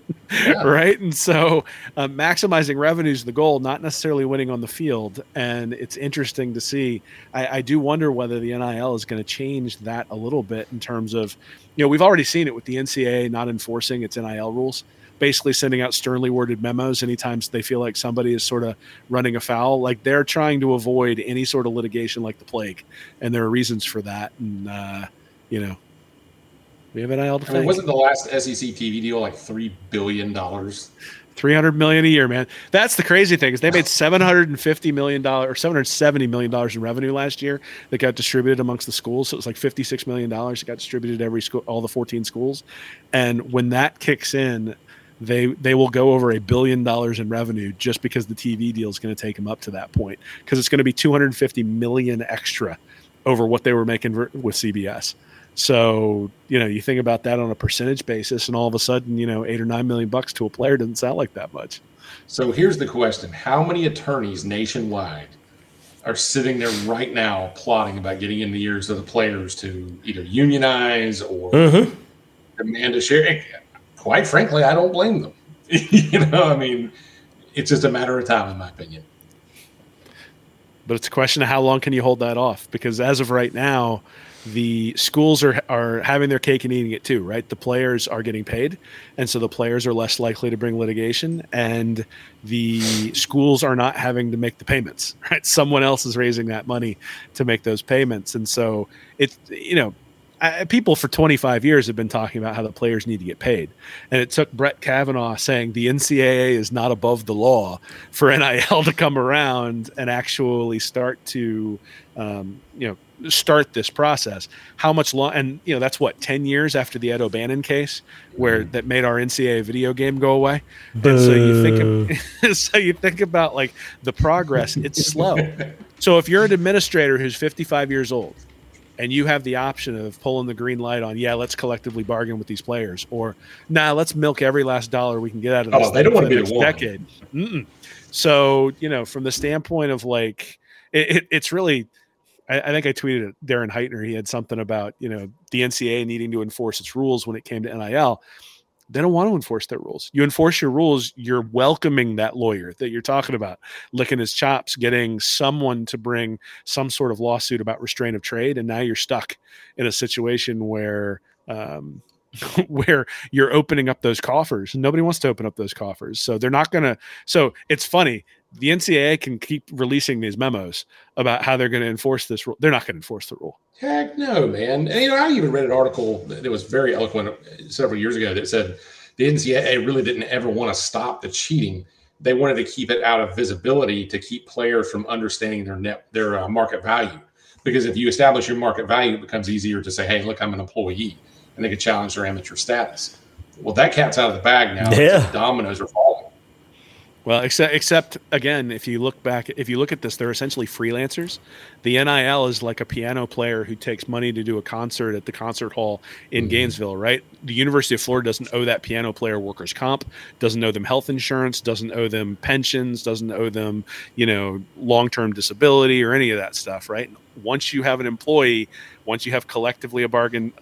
right? And so, uh, maximizing revenue is the goal, not necessarily winning on the field. And it's interesting to see. I, I do wonder whether the NIL is going to change that a little bit in terms of, you know, we've already seen it with the NCAA not enforcing its NIL rules, basically sending out sternly worded memos anytime they feel like somebody is sort of running afoul. Like they're trying to avoid any sort of litigation like the plague, and there are reasons for that. And uh, you know, we have NIL to I mean, wasn't the last SEC TV deal like three billion dollars? Three hundred million a year, man. That's the crazy thing is they made seven hundred and fifty million dollars or seven hundred seventy million dollars in revenue last year that got distributed amongst the schools. So it was like fifty six million dollars that got distributed to every school, all the fourteen schools. And when that kicks in, they they will go over a billion dollars in revenue just because the TV deal is going to take them up to that point because it's going to be two hundred fifty million extra over what they were making with CBS. So, you know, you think about that on a percentage basis, and all of a sudden, you know, eight or nine million bucks to a player doesn't sound like that much. So here's the question How many attorneys nationwide are sitting there right now plotting about getting in the ears of the players to either unionize or Mhm. demand a share? And Quite frankly, I don't blame them. you know, I mean, it's just a matter of time, in my opinion. But it's a question of how long can you hold that off? Because as of right now, the schools are are having their cake and eating it too, right? The players are getting paid, and so the players are less likely to bring litigation, and the schools are not having to make the payments, right? Someone else is raising that money to make those payments, and so it's you know. I, people for 25 years have been talking about how the players need to get paid. And it took Brett Kavanaugh saying the NCAA is not above the law for NIL to come around and actually start to, um, you know, start this process. How much long? And you know, that's what 10 years after the Ed O'Bannon case, where that made our NCAA video game go away. And so you think, so you think about like the progress. It's slow. So if you're an administrator who's 55 years old and you have the option of pulling the green light on, yeah, let's collectively bargain with these players, or nah, let's milk every last dollar we can get out of Oh, they don't wanna be the one. decade. Mm-mm. So you know, from the standpoint of like, it, it, it's really. I, I think I tweeted at Darren Heitner. He had something about you know the NCAA needing to enforce its rules when it came to NIL they don't want to enforce their rules. You enforce your rules, you're welcoming that lawyer that you're talking about, licking his chops, getting someone to bring some sort of lawsuit about restraint of trade, and now you're stuck in a situation where um, where you're opening up those coffers. Nobody wants to open up those coffers, so they're not going to. So it's funny. The NCAA can keep releasing these memos about how they're going to enforce this rule. They're not going to enforce the rule. Heck no, man. And, you know, I even read an article that was very eloquent several years ago that said the NCAA really didn't ever want to stop the cheating. They wanted to keep it out of visibility to keep players from understanding their net their uh, market value. Because if you establish your market value, it becomes easier to say, "Hey, look, I'm an employee," and they could challenge their amateur status. Well, that cat's out of the bag now. Yeah. just dominoes are falling. Well, except except again, if you look back, if you look at this, they're essentially freelancers. The NIL is like a piano player who takes money to do a concert at the concert hall in mm-hmm. Gainesville, right? The University of Florida doesn't owe that piano player workers' comp, doesn't owe them health insurance, doesn't owe them pensions, doesn't owe them, you know, long term disability or any of that stuff, right? Once you have an employee, once you have collectively a bargain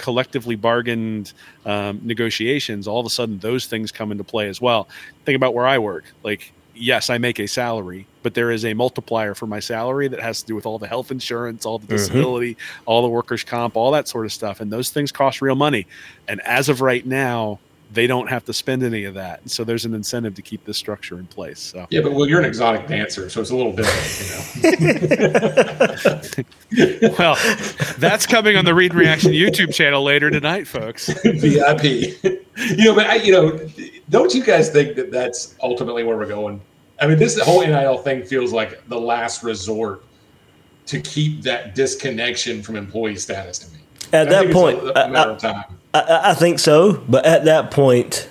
collectively bargained um, negotiations, all of a sudden those things come into play as well. Think about where I work. Like, yes, I make a salary, but there is a multiplier for my salary that has to do with all the health insurance, all the Mhm. disability, all the workers' comp, all that sort of stuff. And those things cost real money. And as of right now, they don't have to spend any of that. So there's an incentive to keep this structure in place. So Yeah, but well, you're an exotic dancer, so it's a little different, you know. well, that's coming on the Read and Reaction YouTube channel later tonight, folks. VIP. you know, but I, you know, don't you guys think that that's ultimately where we're going? I mean, this whole NIL thing feels like the last resort to keep that disconnection from employee status to me. At I that think it's point, a, a I- matter I- of time. I, I- think so, but at that point,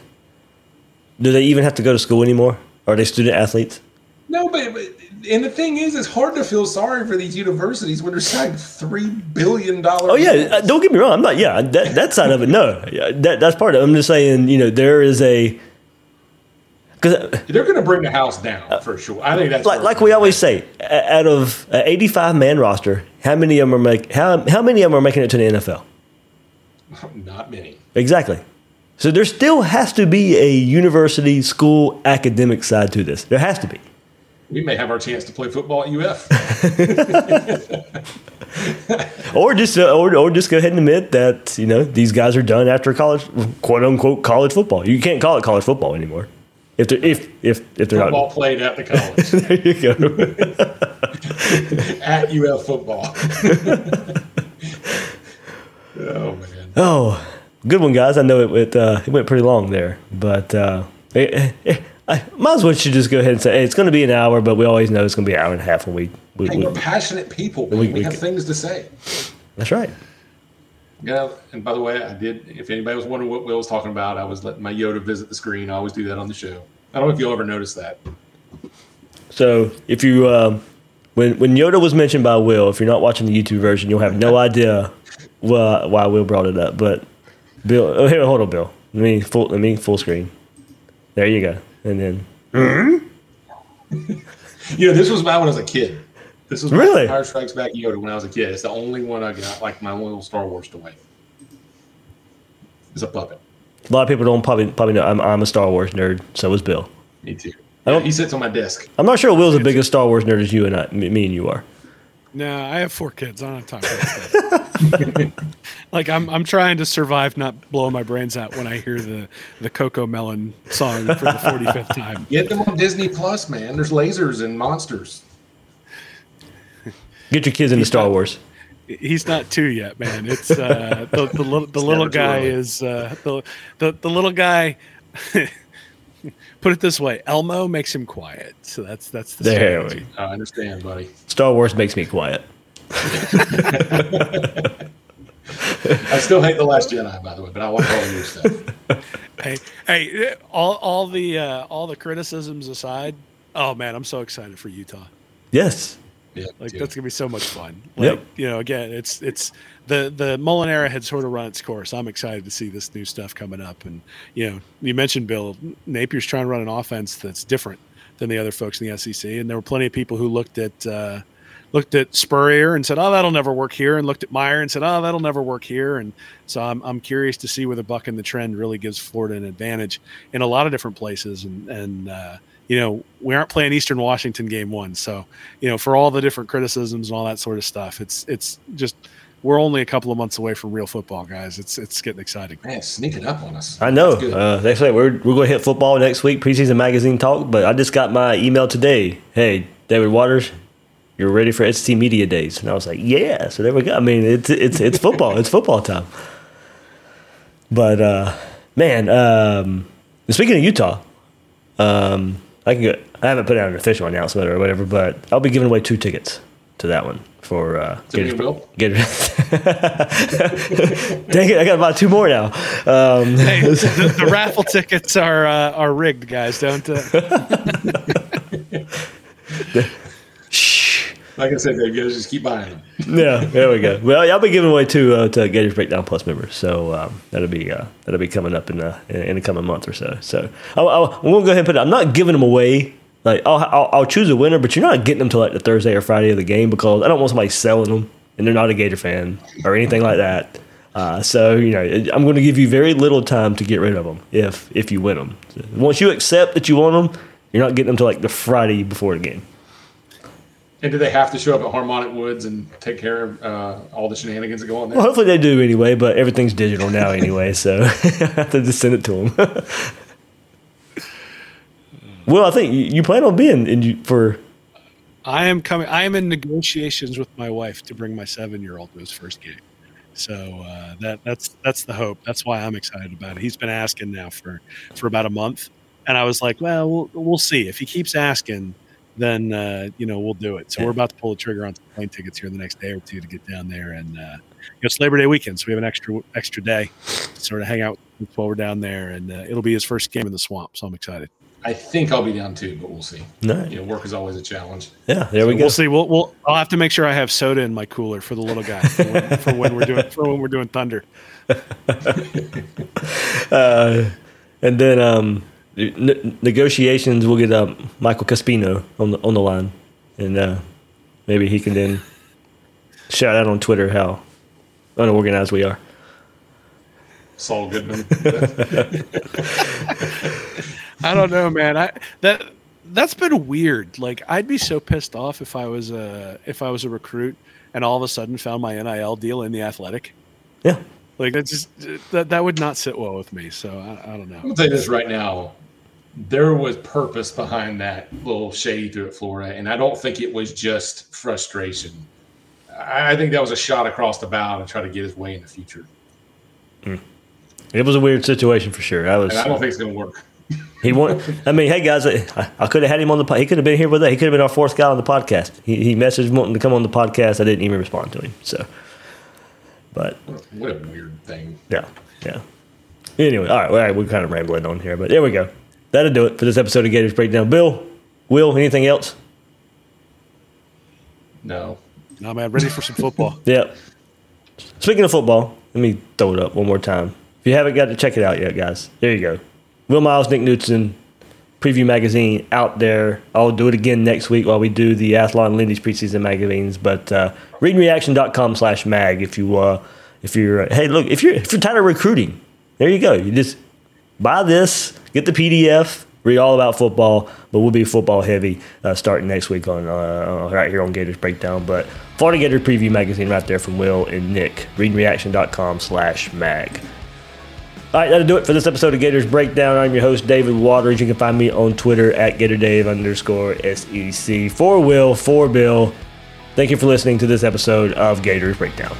do they even have to go to school anymore? Are they student athletes? No, but, but and the thing is, it's hard to feel sorry for these universities when they're signing three billion dollars. Oh yeah, uh, don't get me wrong. I'm not. Yeah, that that side of it. No, that that's part of. it. I'm just saying. You know, there is a because they're going to bring the house down for sure. I think that's like like we always say, out of an 85 man roster, how many of them are make how how many of them are making it to the NFL? not many. Exactly. So there still has to be a university school academic side to this. There has to be. We may have our chance to play football at UF. or just uh, or, or just go ahead and admit that you know these guys are done after college quote unquote college football. You can't call it college football anymore. If they're if if if they're football not played at the college there you go. at UF football. oh man. Oh, good one, guys. I know it, it, uh, it went pretty long there, but uh, Eh, eh, eh, I might as well should just go ahead and say hey, it's going to be an hour, but we always know it's going to be an hour and a half when we. we, Hey, we we're passionate people. We- We, we have can- things to say. that's right. Yeah, and by the way, I did. If anybody was wondering what Will was talking about, I was letting my Yoda visit the screen. I always do that on the show. I don't know if you'll ever notice that. So if you um, when when Yoda was mentioned by Will, if you're not watching the YouTube version, you'll have no idea why, why Will brought it up. But Bill, oh, here, hold on, Bill. Let me full let me full screen. There you go, and then mm-hmm. You know, this was mine when I was a kid. This was my Really? Empire Strikes Back Yoda when I was a kid. It's the only one I got, like my little Star Wars toy. It's a puppet. a lot of people don't probably probably know I'm I'm a Star Wars nerd. So is Bill. Me too. I don't- he sits on my desk. I'm not sure Will's the biggest Star Wars nerd as you and I, me, me and you are. No, I have four kids. I don't have time for that stuff. like I'm, I'm trying to survive, not blowing my brains out when I hear the the Coco Melon song for the 45th time. Get them on Disney Plus, man. There's lasers and monsters. Get your kids into Star Wars. He's not two yet, man. It's uh, the the little the little never too guy is uh, the, the the little guy. Put it this way, Elmo makes him quiet. So that's that's the There strategy. we. I understand, buddy. Star Wars makes me quiet. I still hate the Last Jedi, by the way, but I like all the new stuff. Hey, hey, all all the uh, all the criticisms aside, oh man, I'm so excited for Utah. Yes. Yeah, Like dude. that's gonna be so much fun. Like, Yep. You know, again, it's it's the the Mullen era had sort of run its course. I'm excited to see this new stuff coming up. And you know, you mentioned Bill Napier's trying to run an offense that's different than the other folks in the SEC. And there were plenty of people who looked at uh, looked at Spurrier and said, "Oh, that'll never work here," and looked at Meyer and said, "Oh, that'll never work here." And so I'm I'm curious to see where the buck and the trend really gives Florida an advantage in a lot of different places. And and uh, you know, we aren't playing Eastern Washington game one, so you know, for all the different criticisms and all that sort of stuff, it's it's just we're only a couple of months away from real football, guys. It's it's getting exciting. Man, sneaking up on us. I know. That's good. Uh, they say we're we're going to hit football next week, preseason magazine talk. But I just got my email today. Hey, David Waters, you're ready for SEC Media Days, and I was like, yeah. So there we go. I mean, it's it's it's football. it's football time. But uh, man, um, speaking of Utah, um, I can go. I haven't put out an official announcement or whatever, but I'll be giving away two tickets to that one for uh, To me and Gators- Dang it! I got about two more now. Um, Hey, the, the raffle tickets are uh, are rigged, guys. Don't. Uh, shh. Like I said, Dave, you guys just keep buying. Yeah, there we go. Well, I'll be giving away two uh, to Gators Breakdown Plus members, so um, that'll be uh, that'll be coming up in a in a coming month or so. So I'm gonna go ahead and put it. I'm not giving them away. Like I'll, I'll I'll choose a winner, but you're not getting them till like the Thursday or Friday of the game because I don't want somebody selling them and they're not a Gator fan or anything like that. Uh, so you know, I'm going to give you very little time to get rid of them if if you win them. Once you accept that you want them, you're not getting them till like the Friday before the game. And do they have to show up at Harmonic Woods and take care of uh, all the shenanigans that go on there? Well, hopefully they do anyway, but everything's digital now anyway, so I have to just send it to them. well, I think you, you plan on being in for. I am coming. I am in negotiations with my wife to bring my seven year old to his first game. So uh, that that's that's the hope. That's why I'm excited about it. He's been asking now for for about a month, and I was like, well, we'll, we'll see. If he keeps asking, then uh, you know we'll do it. So we're about to pull the trigger on some plane tickets here in the next day or two to get down there, and uh, it's Labor Day weekend, so we have an extra extra day to sort of hang out while we're down there, and uh, it'll be his first game in the swamp. So I'm excited. I think I'll be down too, but we'll see. No. You know, work is always a challenge. Yeah, there we go. We'll see. We'll, we'll I'll have to make sure I have soda in my cooler for the little guy for when, for when we're doing for when we're doing thunder. Uh, and then um, ne- negotiations, we'll get uh, Michael Caspino on the on the line, and uh, maybe he can then shout out on Twitter how unorganized we are. Saul Goodman. I don't know, man. I that that's been weird. Like I'd be so pissed off if I was a if I was a recruit and all of a sudden found my NIL deal in the athletic. Yeah. Like that just that that would not sit well with me. So I, I don't know. I'll tell you this right now. There was purpose behind that little shady through at Florida, and I don't think it was just frustration. I think that was a shot across the bow to try to get his way in the future. It was a weird situation for sure. I was. And I don't think it's going to work. He want. I mean, hey guys, I, I could have had him on the. po- He could have been here with us. He could have been our fourth guy on the podcast. He, he messaged wanting to come on the podcast. I didn't even respond to him. So, but What a weird thing. yeah, yeah. Anyway, all right, all right, we're kind of rambling on here, but there we go. That'll do it for this episode of Gators Breakdown. Bill, Will, anything else? No. No man, ready for some football. Yep. Speaking of football, let me throw it up one more time. If you haven't got to check it out yet, guys, there you go. Will Miles, Nick Newton, preview magazine out there. I'll do it again next week while we do the Athlon and Lindy's preseason magazines. But uh, readingreaction.com slash mag if you uh, if you're uh, hey look if you're if you're tired of recruiting, there you go. You just buy this, get the PDF, read all about football. But we'll be football heavy uh, starting next week on uh, right here on Gators Breakdown. But Florida Gator preview magazine right there from Will and Nick. Readingreaction.com slash mag. All right, that'll do it for this episode of Gators Breakdown. I'm your host, David Waters. You can find me on Twitter at GatorDave underscore SEC. For Will, for Bill, thank you for listening to this episode of Gators Breakdown.